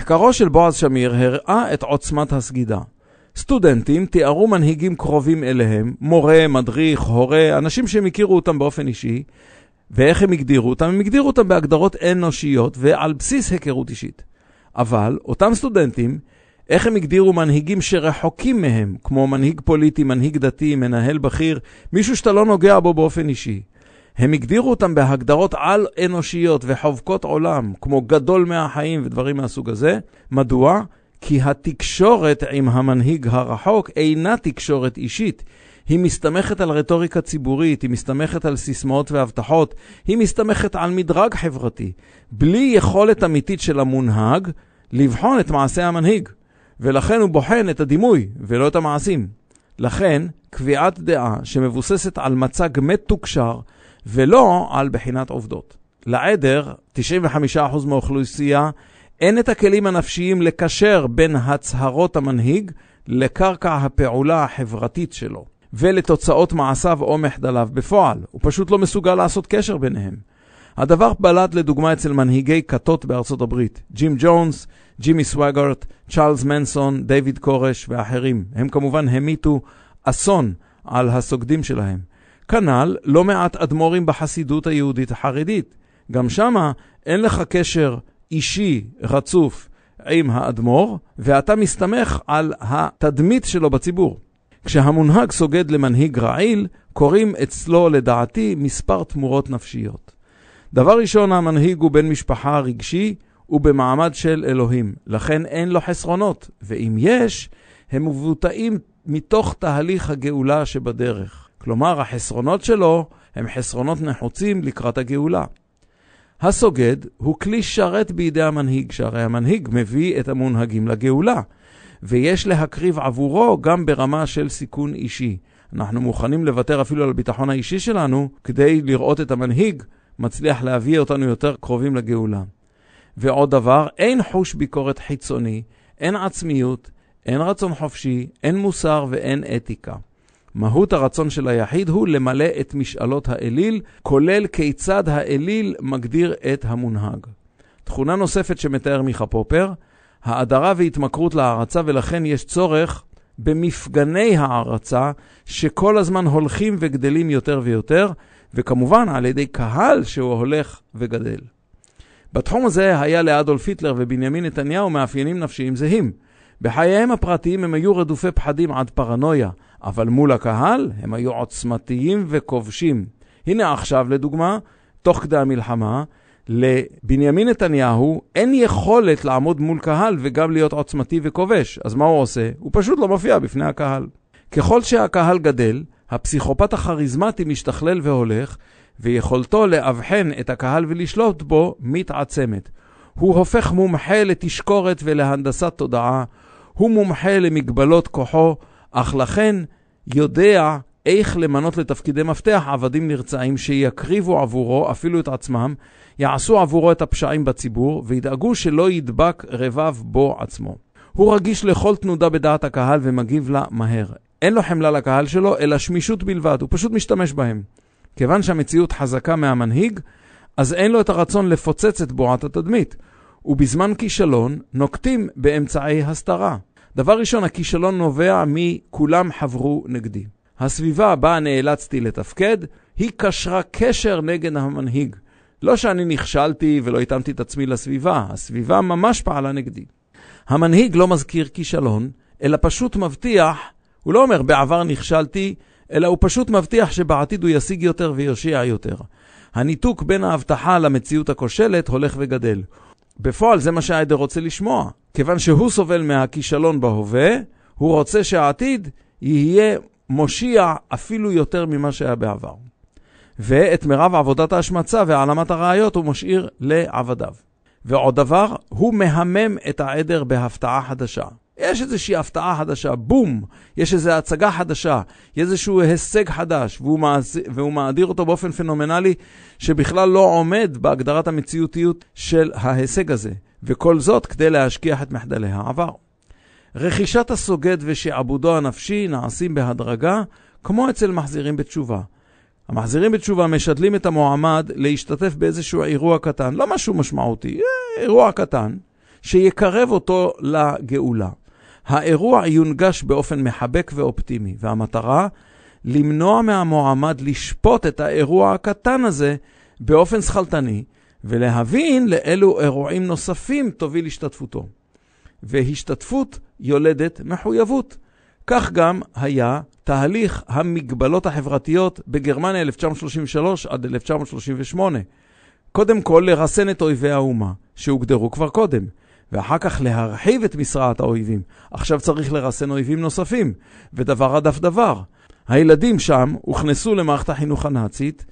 מחקרו של בועז שמיר הראה את עוצמת הסגידה. סטודנטים תיארו מנהיגים קרובים אליהם, מורה, מדריך, הורה, אנשים שהם הכירו אותם באופן אישי, ואיך הם הגדירו אותם? הם הגדירו אותם בהגדרות אנושיות ועל בסיס היכרות אישית. אבל אותם סטודנטים, איך הם הגדירו מנהיגים שרחוקים מהם, כמו מנהיג פוליטי, מנהיג דתי, מנהל בכיר, מישהו שאתה לא נוגע בו באופן אישי. הם הגדירו אותם בהגדרות על-אנושיות וחובקות עולם, כמו גדול מהחיים ודברים מהסוג הזה. מדוע? כי התקשורת עם המנהיג הרחוק אינה תקשורת אישית. היא מסתמכת על רטוריקה ציבורית, היא מסתמכת על סיסמאות והבטחות, היא מסתמכת על מדרג חברתי, בלי יכולת אמיתית של המונהג לבחון את מעשה המנהיג. ולכן הוא בוחן את הדימוי ולא את המעשים. לכן, קביעת דעה שמבוססת על מצג מתוקשר ולא על בחינת עובדות. לעדר, 95% מהאוכלוסייה, אין את הכלים הנפשיים לקשר בין הצהרות המנהיג לקרקע הפעולה החברתית שלו, ולתוצאות מעשיו או מחדליו בפועל. הוא פשוט לא מסוגל לעשות קשר ביניהם. הדבר בלט לדוגמה אצל מנהיגי כתות בארצות הברית, ג'ים ג'ונס, ג'ימי סוואגרט, צ'ארלס מנסון, דיוויד כורש ואחרים. הם כמובן המיתו אסון על הסוגדים שלהם. כנ"ל לא מעט אדמו"רים בחסידות היהודית החרדית. גם שמה אין לך קשר אישי רצוף עם האדמו"ר, ואתה מסתמך על התדמית שלו בציבור. כשהמונהג סוגד למנהיג רעיל, קוראים אצלו, לדעתי, מספר תמורות נפשיות. דבר ראשון, המנהיג הוא בן משפחה רגשי ובמעמד של אלוהים, לכן אין לו חסרונות, ואם יש, הם מבוטאים מתוך תהליך הגאולה שבדרך. כלומר, החסרונות שלו הם חסרונות נחוצים לקראת הגאולה. הסוגד הוא כלי שרת בידי המנהיג, שהרי המנהיג מביא את המונהגים לגאולה, ויש להקריב עבורו גם ברמה של סיכון אישי. אנחנו מוכנים לוותר אפילו על הביטחון האישי שלנו כדי לראות את המנהיג מצליח להביא אותנו יותר קרובים לגאולה. ועוד דבר, אין חוש ביקורת חיצוני, אין עצמיות, אין רצון חופשי, אין מוסר ואין אתיקה. מהות הרצון של היחיד הוא למלא את משאלות האליל, כולל כיצד האליל מגדיר את המונהג. תכונה נוספת שמתאר מיכה פופר, האדרה והתמכרות להערצה, ולכן יש צורך במפגני הערצה שכל הזמן הולכים וגדלים יותר ויותר, וכמובן על ידי קהל שהוא הולך וגדל. בתחום הזה היה לאדולף היטלר ובנימין נתניהו מאפיינים נפשיים זהים. בחייהם הפרטיים הם היו רדופי פחדים עד פרנויה, אבל מול הקהל הם היו עוצמתיים וכובשים. הנה עכשיו, לדוגמה, תוך כדי המלחמה, לבנימין נתניהו אין יכולת לעמוד מול קהל וגם להיות עוצמתי וכובש. אז מה הוא עושה? הוא פשוט לא מופיע בפני הקהל. ככל שהקהל גדל, הפסיכופת הכריזמטי משתכלל והולך, ויכולתו לאבחן את הקהל ולשלוט בו מתעצמת. הוא הופך מומחה לתשקורת ולהנדסת תודעה, הוא מומחה למגבלות כוחו, אך לכן יודע איך למנות לתפקידי מפתח עבדים נרצעים שיקריבו עבורו אפילו את עצמם, יעשו עבורו את הפשעים בציבור, וידאגו שלא ידבק רבב בו עצמו. הוא רגיש לכל תנודה בדעת הקהל ומגיב לה מהר. אין לו חמלה לקהל שלו, אלא שמישות בלבד, הוא פשוט משתמש בהם. כיוון שהמציאות חזקה מהמנהיג, אז אין לו את הרצון לפוצץ את בועת התדמית. ובזמן כישלון נוקטים באמצעי הסתרה. דבר ראשון, הכישלון נובע מ"כולם חברו נגדי". הסביבה בה נאלצתי לתפקד, היא קשרה קשר נגד המנהיג. לא שאני נכשלתי ולא התאמתי את עצמי לסביבה, הסביבה ממש פעלה נגדי. המנהיג לא מזכיר כישלון, אלא פשוט מבטיח, הוא לא אומר בעבר נכשלתי, אלא הוא פשוט מבטיח שבעתיד הוא ישיג יותר ויושיע יותר. הניתוק בין ההבטחה למציאות הכושלת הולך וגדל. בפועל זה מה שהעדר רוצה לשמוע. כיוון שהוא סובל מהכישלון בהווה, הוא רוצה שהעתיד יהיה מושיע אפילו יותר ממה שהיה בעבר. ואת מרב עבודת ההשמצה והעלמת הראיות הוא משאיר לעבדיו. ועוד דבר, הוא מהמם את העדר בהפתעה חדשה. יש איזושהי הפתעה חדשה, בום, יש איזו הצגה חדשה, איזשהו הישג חדש, והוא, מעז... והוא מאדיר אותו באופן פנומנלי שבכלל לא עומד בהגדרת המציאותיות של ההישג הזה, וכל זאת כדי להשכיח את מחדלי העבר. רכישת הסוגד ושעבודו הנפשי נעשים בהדרגה, כמו אצל מחזירים בתשובה. המחזירים בתשובה משדלים את המועמד להשתתף באיזשהו אירוע קטן, לא משהו משמעותי, אה, אירוע קטן, שיקרב אותו לגאולה. האירוע יונגש באופן מחבק ואופטימי, והמטרה, למנוע מהמועמד לשפוט את האירוע הקטן הזה באופן שכלתני, ולהבין לאילו אירועים נוספים תוביל השתתפותו. והשתתפות יולדת מחויבות. כך גם היה תהליך המגבלות החברתיות בגרמניה 1933 עד 1938. קודם כל לרסן את אויבי האומה, שהוגדרו כבר קודם, ואחר כך להרחיב את משרעת האויבים. עכשיו צריך לרסן אויבים נוספים, ודבר הדף דבר. הילדים שם הוכנסו למערכת החינוך הנאצית,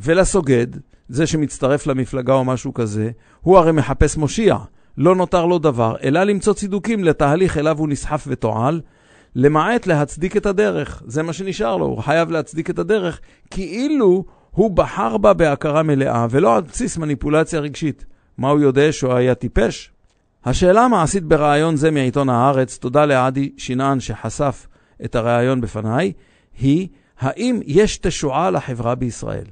ולסוגד, זה שמצטרף למפלגה או משהו כזה, הוא הרי מחפש מושיע. לא נותר לו דבר, אלא למצוא צידוקים לתהליך אליו הוא נסחף ותועל, למעט להצדיק את הדרך. זה מה שנשאר לו, הוא חייב להצדיק את הדרך, כאילו הוא בחר בה בהכרה מלאה, ולא על בסיס מניפולציה רגשית. מה הוא יודע, שהוא היה טיפש? השאלה המעשית ברעיון זה מעיתון הארץ, תודה לעדי שנען שחשף את הרעיון בפניי, היא האם יש תשועה לחברה בישראל.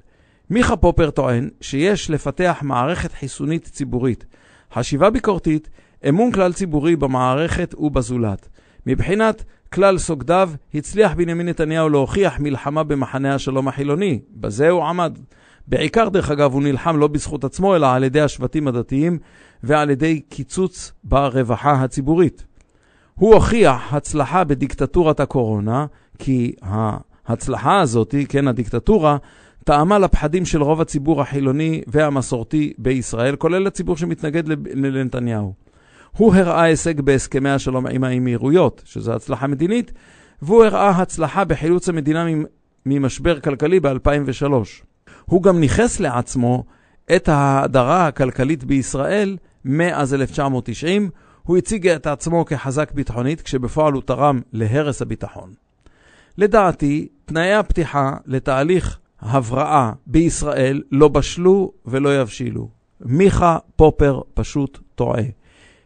מיכה פופר טוען שיש לפתח מערכת חיסונית ציבורית, חשיבה ביקורתית, אמון כלל ציבורי במערכת ובזולת. מבחינת כלל סוגדיו, הצליח בנימין נתניהו להוכיח מלחמה במחנה השלום החילוני. בזה הוא עמד. בעיקר, דרך אגב, הוא נלחם לא בזכות עצמו, אלא על ידי השבטים הדתיים ועל ידי קיצוץ ברווחה הציבורית. הוא הוכיח הצלחה בדיקטטורת הקורונה, כי ההצלחה הזאת, כן, הדיקטטורה, טעמה לפחדים של רוב הציבור החילוני והמסורתי בישראל, כולל הציבור שמתנגד לנתניהו. הוא הראה הישג בהסכמי השלום עם האמירויות, שזו הצלחה מדינית, והוא הראה הצלחה בחילוץ המדינה ממ- ממשבר כלכלי ב-2003. הוא גם ניכס לעצמו את ההדרה הכלכלית בישראל מאז 1990. הוא הציג את עצמו כחזק ביטחונית, כשבפועל הוא תרם להרס הביטחון. לדעתי, תנאי הפתיחה לתהליך הבראה בישראל לא בשלו ולא יבשילו. מיכה פופר פשוט טועה.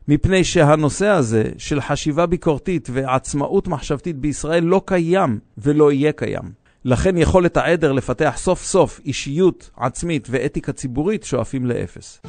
מפני שהנושא הזה של חשיבה ביקורתית ועצמאות מחשבתית בישראל לא קיים ולא יהיה קיים. לכן יכולת העדר לפתח סוף סוף אישיות עצמית ואתיקה ציבורית שואפים לאפס.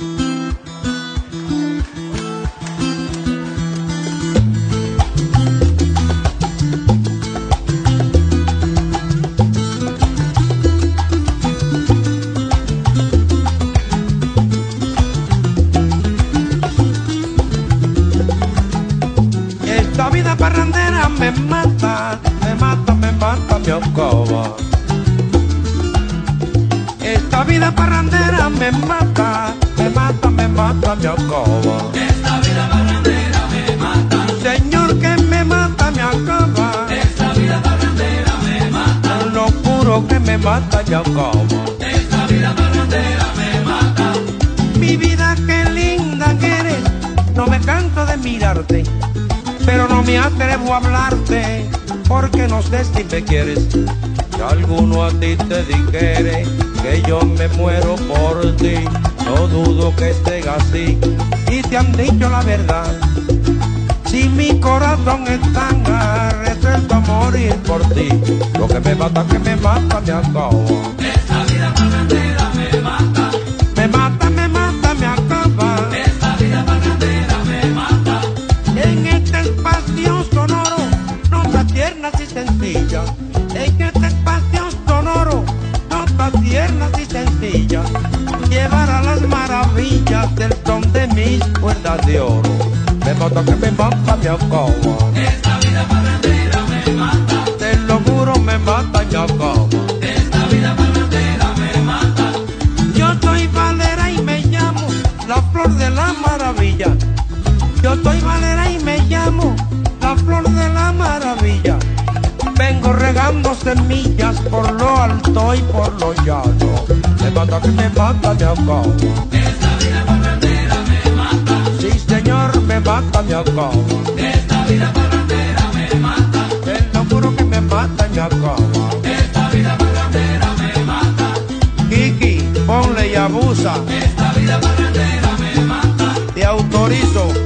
Esta vida parrandera me mata, me mata, me mata mi alcoba. Esta vida barrandera me mata. Señor que me mata mi alcoba. Esta vida barrandera me mata. Lo juro que me mata mi alcoba. Esta vida barrandera me mata. Mi vida qué linda que eres, no me canso de mirarte, pero no me atrevo a hablarte, porque no sé si me quieres. Si alguno a ti te dijere que yo me muero por ti, no dudo que estén así y te han dicho la verdad. Si mi corazón es tan resuelto a morir por ti, lo que me mata, que me mata, me acabo. Esta vida. Me mata, me mata, cuerdas de oro. Me mata que me mata, me acaba. Esta vida barrandera me mata. Te lo juro, me mata, me acaba. Esta vida barrandera me mata. Yo soy Valera y me llamo la flor de la maravilla. Yo soy Valera y me llamo la flor de la maravilla. Vengo regando semillas por lo alto y por lo llano. Me mata que me mata, me acabo. Me mata. Esta vida barrandera me mata. Te lo juro que me mata, me acabo. Esta vida barrandera me mata. Kiki, ponle y abusa. Esta vida barrandera me mata. Te autorizo.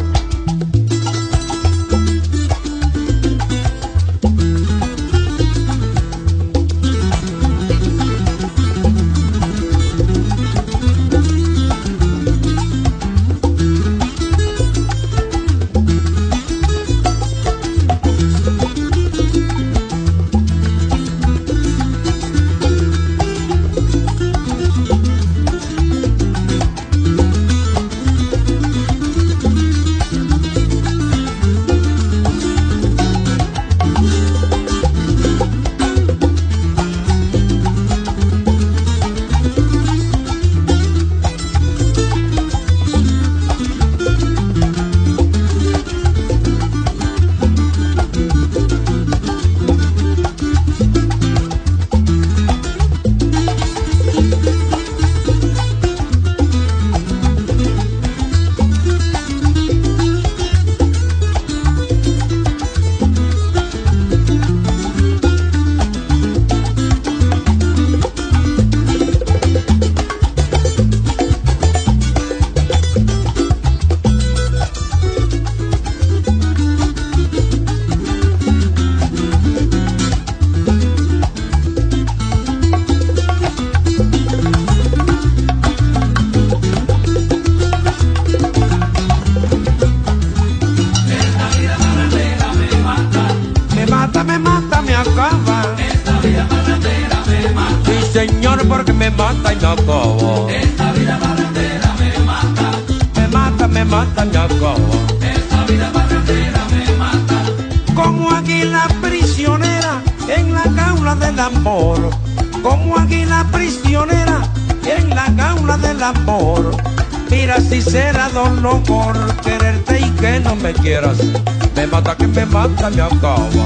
me acalma.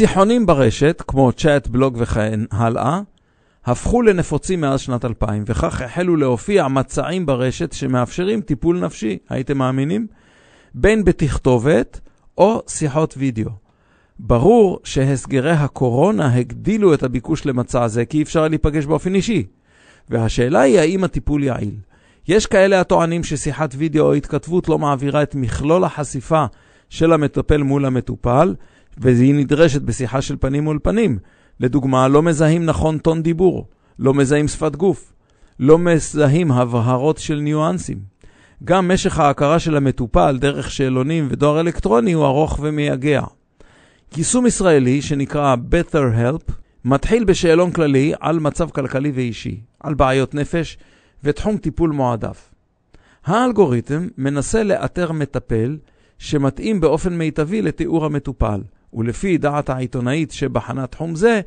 שיחונים ברשת, כמו צ'אט, בלוג וכן הלאה, הפכו לנפוצים מאז שנת 2000, וכך החלו להופיע מצעים ברשת שמאפשרים טיפול נפשי, הייתם מאמינים? בין בתכתובת או שיחות וידאו. ברור שהסגרי הקורונה הגדילו את הביקוש למצע זה, כי אי אפשר להיפגש באופן אישי. והשאלה היא האם הטיפול יעיל. יש כאלה הטוענים ששיחת וידאו או התכתבות לא מעבירה את מכלול החשיפה של המטפל מול המטופל, והיא נדרשת בשיחה של פנים מול פנים. לדוגמה, לא מזהים נכון טון דיבור, לא מזהים שפת גוף, לא מזהים הבהרות של ניואנסים. גם משך ההכרה של המטופל דרך שאלונים ודואר אלקטרוני הוא ארוך ומייגע. יישום ישראלי שנקרא Better Help מתחיל בשאלון כללי על מצב כלכלי ואישי, על בעיות נפש ותחום טיפול מועדף. האלגוריתם מנסה לאתר מטפל שמתאים באופן מיטבי לתיאור המטופל, ולפי דעת העיתונאית שבחנה תחום זה,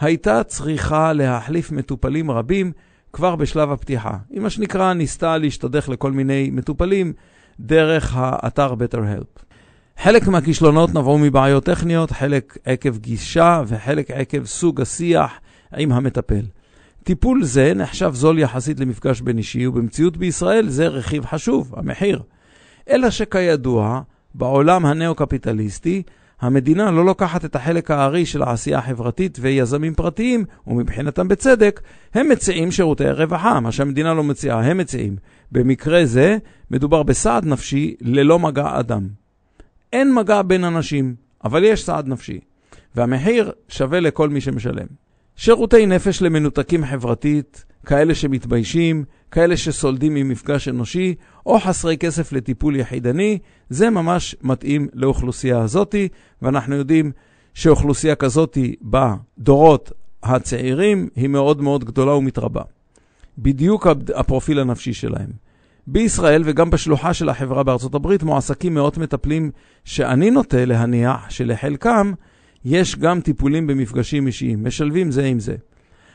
הייתה צריכה להחליף מטופלים רבים כבר בשלב הפתיחה. היא מה שנקרא ניסתה להשתדך לכל מיני מטופלים דרך האתר Better Help. חלק מהכישלונות נבעו מבעיות טכניות, חלק עקב גישה וחלק עקב סוג השיח עם המטפל. טיפול זה נחשב זול יחסית למפגש בין אישי, ובמציאות בישראל זה רכיב חשוב, המחיר. אלא שכידוע, בעולם הנאו-קפיטליסטי, המדינה לא לוקחת את החלק הארי של העשייה החברתית ויזמים פרטיים, ומבחינתם בצדק, הם מציעים שירותי רווחה, מה שהמדינה לא מציעה, הם מציעים. במקרה זה, מדובר בסעד נפשי ללא מגע אדם. אין מגע בין אנשים, אבל יש סעד נפשי, והמחיר שווה לכל מי שמשלם. שירותי נפש למנותקים חברתית, כאלה שמתביישים, כאלה שסולדים ממפגש אנושי, או חסרי כסף לטיפול יחידני, זה ממש מתאים לאוכלוסייה הזאתי, ואנחנו יודעים שאוכלוסייה כזאתי בדורות הצעירים היא מאוד מאוד גדולה ומתרבה. בדיוק הפרופיל הנפשי שלהם. בישראל וגם בשלוחה של החברה בארצות הברית מועסקים מאות מטפלים שאני נוטה להניח שלחלקם יש גם טיפולים במפגשים אישיים, משלבים זה עם זה.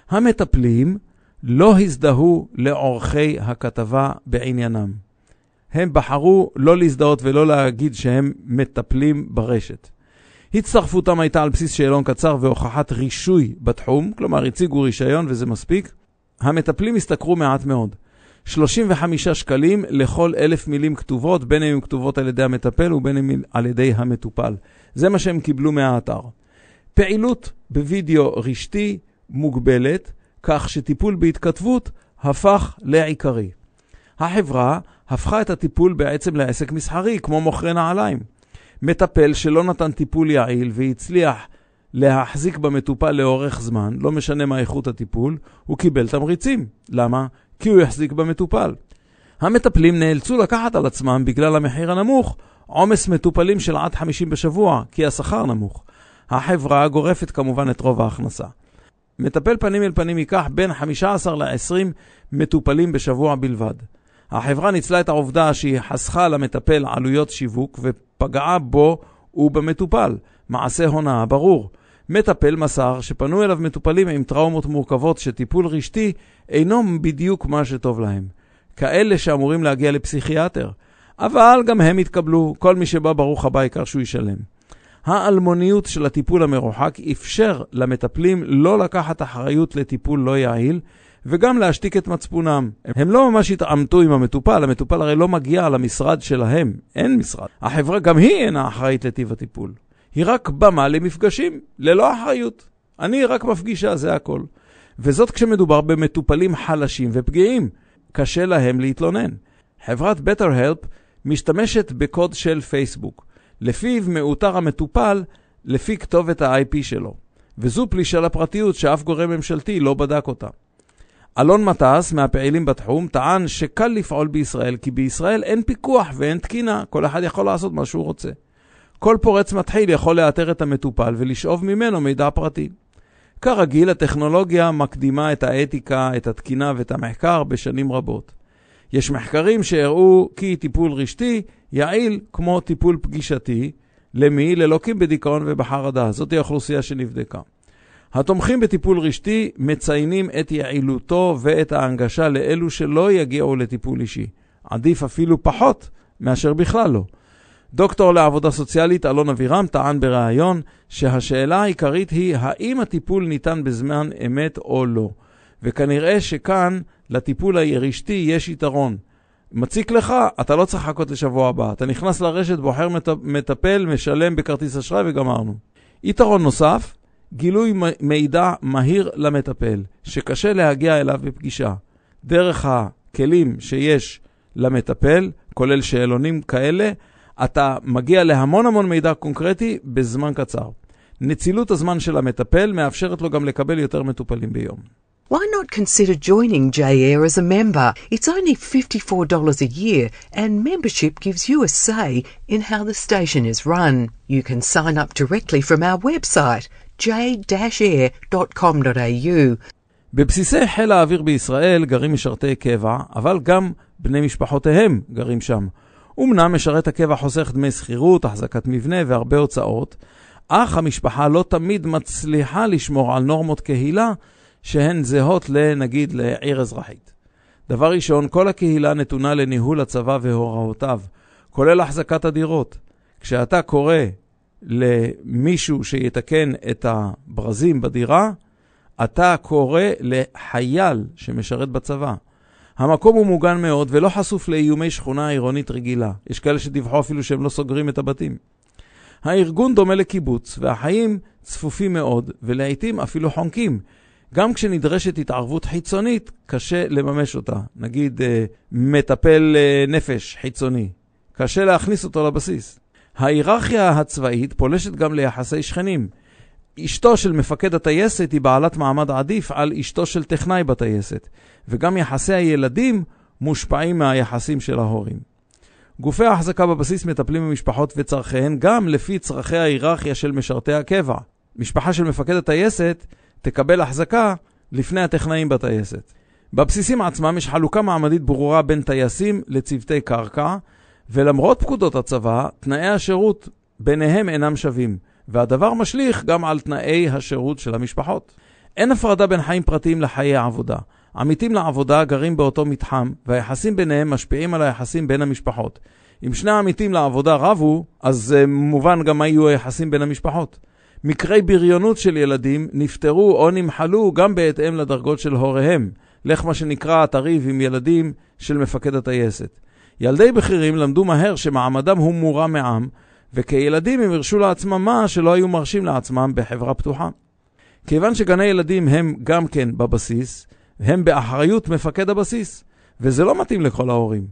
המטפלים לא הזדהו לעורכי הכתבה בעניינם. הם בחרו לא להזדהות ולא להגיד שהם מטפלים ברשת. הצטרפותם הייתה על בסיס שאלון קצר והוכחת רישוי בתחום, כלומר הציגו רישיון וזה מספיק. המטפלים השתכרו מעט מאוד. 35 שקלים לכל אלף מילים כתובות, בין אם הן כתובות על ידי המטפל ובין אם על ידי המטופל. זה מה שהם קיבלו מהאתר. פעילות בווידאו רשתי מוגבלת, כך שטיפול בהתכתבות הפך לעיקרי. החברה הפכה את הטיפול בעצם לעסק מסחרי, כמו מוכרי נעליים. מטפל שלא נתן טיפול יעיל והצליח להחזיק במטופל לאורך זמן, לא משנה מה איכות הטיפול, הוא קיבל תמריצים. למה? כי הוא יחזיק במטופל. המטפלים נאלצו לקחת על עצמם, בגלל המחיר הנמוך, עומס מטופלים של עד 50 בשבוע, כי השכר נמוך. החברה גורפת כמובן את רוב ההכנסה. מטפל פנים אל פנים ייקח בין 15 ל-20 מטופלים בשבוע בלבד. החברה ניצלה את העובדה שהיא חסכה למטפל עלויות שיווק ופגעה בו ובמטופל. מעשה הונאה ברור. מטפל מסר שפנו אליו מטופלים עם טראומות מורכבות שטיפול רשתי אינו בדיוק מה שטוב להם. כאלה שאמורים להגיע לפסיכיאטר. אבל גם הם התקבלו, כל מי שבא ברוך הבא העיקר שהוא ישלם. האלמוניות של הטיפול המרוחק אפשר למטפלים לא לקחת אחריות לטיפול לא יעיל, וגם להשתיק את מצפונם. הם לא ממש התעמתו עם המטופל, המטופל הרי לא מגיע למשרד שלהם, אין משרד. החברה גם היא אינה אחראית לטיב הטיפול. היא רק במה למפגשים, ללא אחריות. אני רק מפגישה, זה הכל. וזאת כשמדובר במטופלים חלשים ופגיעים. קשה להם להתלונן. חברת BetterHelp משתמשת בקוד של פייסבוק, לפיו מאותר המטופל לפי כתובת ה-IP שלו, וזו פלישה לפרטיות שאף גורם ממשלתי לא בדק אותה. אלון מטס, מהפעילים בתחום, טען שקל לפעול בישראל, כי בישראל אין פיקוח ואין תקינה, כל אחד יכול לעשות מה שהוא רוצה. כל פורץ מתחיל יכול לאתר את המטופל ולשאוב ממנו מידע פרטי. כרגיל, הטכנולוגיה מקדימה את האתיקה, את התקינה ואת המחקר בשנים רבות. יש מחקרים שהראו כי טיפול רשתי יעיל כמו טיפול פגישתי, למי? ללוקים בדיכאון ובחרדה. זאת האוכלוסייה שנבדקה. התומכים בטיפול רשתי מציינים את יעילותו ואת ההנגשה לאלו שלא יגיעו לטיפול אישי. עדיף אפילו פחות מאשר בכלל לא. דוקטור לעבודה סוציאלית אלון אבירם טען בריאיון שהשאלה העיקרית היא האם הטיפול ניתן בזמן אמת או לא. וכנראה שכאן לטיפול הרשתי יש יתרון. מציק לך, אתה לא צריך לחכות לשבוע הבא. אתה נכנס לרשת, בוחר מט... מטפל, משלם בכרטיס אשראי וגמרנו. יתרון נוסף, גילוי מידע מהיר למטפל, שקשה להגיע אליו בפגישה. דרך הכלים שיש למטפל, כולל שאלונים כאלה, אתה מגיע להמון המון מידע קונקרטי בזמן קצר. נצילות הזמן של המטפל מאפשרת לו גם לקבל יותר מטופלים ביום. Why not consider joining J-Air as a member? It's only $54 a year and membership gives you a say in how the station is run. You can sign up directly from our website j-air.com.au. בבסיסי חיל האוויר בישראל גרים משרתי קבע, אבל גם בני משפחותיהם גרים שם. אמנם משרת הקבע חוסך דמי שכירות, החזקת מבנה והרבה הוצאות, אך המשפחה לא תמיד מצליחה לשמור על נורמות קהילה שהן זהות לנגיד לעיר אזרחית. דבר ראשון, כל הקהילה נתונה לניהול הצבא והוראותיו, כולל החזקת הדירות. כשאתה קורא למישהו שיתקן את הברזים בדירה, אתה קורא לחייל שמשרת בצבא. המקום הוא מוגן מאוד ולא חשוף לאיומי שכונה עירונית רגילה. יש כאלה שדיווחו אפילו שהם לא סוגרים את הבתים. הארגון דומה לקיבוץ, והחיים צפופים מאוד, ולעיתים אפילו חונקים. גם כשנדרשת התערבות חיצונית, קשה לממש אותה. נגיד, אה, מטפל אה, נפש חיצוני. קשה להכניס אותו לבסיס. ההיררכיה הצבאית פולשת גם ליחסי שכנים. אשתו של מפקד הטייסת היא בעלת מעמד עדיף על אשתו של טכנאי בטייסת, וגם יחסי הילדים מושפעים מהיחסים של ההורים. גופי ההחזקה בבסיס מטפלים במשפחות וצרכיהן גם לפי צרכי ההיררכיה של משרתי הקבע. משפחה של מפקד הטייסת תקבל החזקה לפני הטכנאים בטייסת. בבסיסים עצמם יש חלוקה מעמדית ברורה בין טייסים לצוותי קרקע, ולמרות פקודות הצבא, תנאי השירות ביניהם אינם שווים, והדבר משליך גם על תנאי השירות של המשפחות. אין הפרדה בין חיים פרטיים לחיי העבודה. עמיתים לעבודה גרים באותו מתחם, והיחסים ביניהם משפיעים על היחסים בין המשפחות. אם שני העמיתים לעבודה רבו, אז uh, מובן גם מה יהיו היחסים בין המשפחות. מקרי בריונות של ילדים נפטרו או נמחלו גם בהתאם לדרגות של הוריהם. לך מה שנקרא התריב עם ילדים של מפקד הטייסת. ילדי בכירים למדו מהר שמעמדם הוא מורם מעם, וכילדים הם הרשו לעצמם מה שלא היו מרשים לעצמם בחברה פתוחה. כיוון שגני ילדים הם גם כן בבסיס, הם באחריות מפקד הבסיס, וזה לא מתאים לכל ההורים.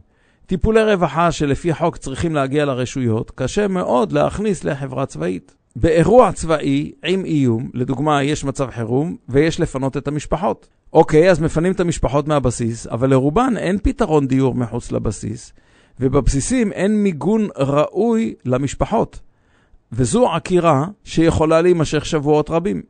טיפולי רווחה שלפי חוק צריכים להגיע לרשויות, קשה מאוד להכניס לחברה צבאית. באירוע צבאי עם איום, לדוגמה, יש מצב חירום ויש לפנות את המשפחות. אוקיי, אז מפנים את המשפחות מהבסיס, אבל לרובן אין פתרון דיור מחוץ לבסיס, ובבסיסים אין מיגון ראוי למשפחות. וזו עקירה שיכולה להימשך שבועות רבים.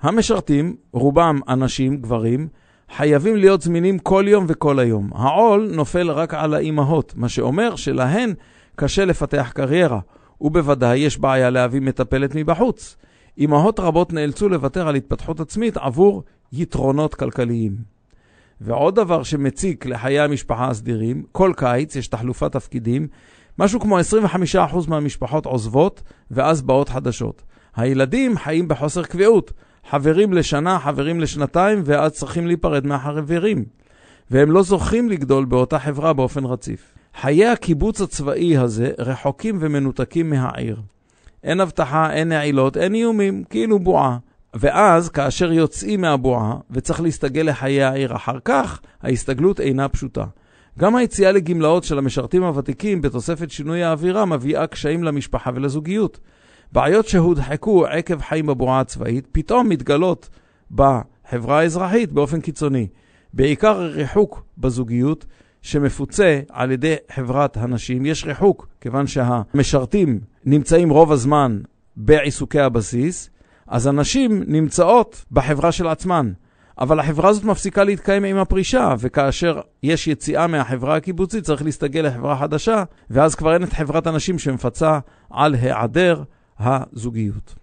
המשרתים, רובם אנשים, גברים, חייבים להיות זמינים כל יום וכל היום. העול נופל רק על האימהות, מה שאומר שלהן קשה לפתח קריירה, ובוודאי יש בעיה להביא מטפלת מבחוץ. אימהות רבות נאלצו לוותר על התפתחות עצמית עבור יתרונות כלכליים. ועוד דבר שמציק לחיי המשפחה הסדירים, כל קיץ יש תחלופת תפקידים, משהו כמו 25% מהמשפחות עוזבות, ואז באות חדשות. הילדים חיים בחוסר קביעות, חברים לשנה, חברים לשנתיים, ואז צריכים להיפרד מהחברים. והם לא זוכים לגדול באותה חברה באופן רציף. חיי הקיבוץ הצבאי הזה רחוקים ומנותקים מהעיר. אין אבטחה, אין נעילות, אין איומים, כאילו בועה. ואז, כאשר יוצאים מהבועה וצריך להסתגל לחיי העיר אחר כך, ההסתגלות אינה פשוטה. גם היציאה לגמלאות של המשרתים הוותיקים בתוספת שינוי האווירה מביאה קשיים למשפחה ולזוגיות. בעיות שהודחקו עקב חיים בבועה הצבאית פתאום מתגלות בחברה האזרחית באופן קיצוני. בעיקר ריחוק בזוגיות שמפוצה על ידי חברת הנשים. יש ריחוק כיוון שהמשרתים נמצאים רוב הזמן בעיסוקי הבסיס, אז הנשים נמצאות בחברה של עצמן. אבל החברה הזאת מפסיקה להתקיים עם הפרישה, וכאשר יש יציאה מהחברה הקיבוצית צריך להסתגל לחברה חדשה, ואז כבר אין את חברת הנשים שמפצה על היעדר הזוגיות.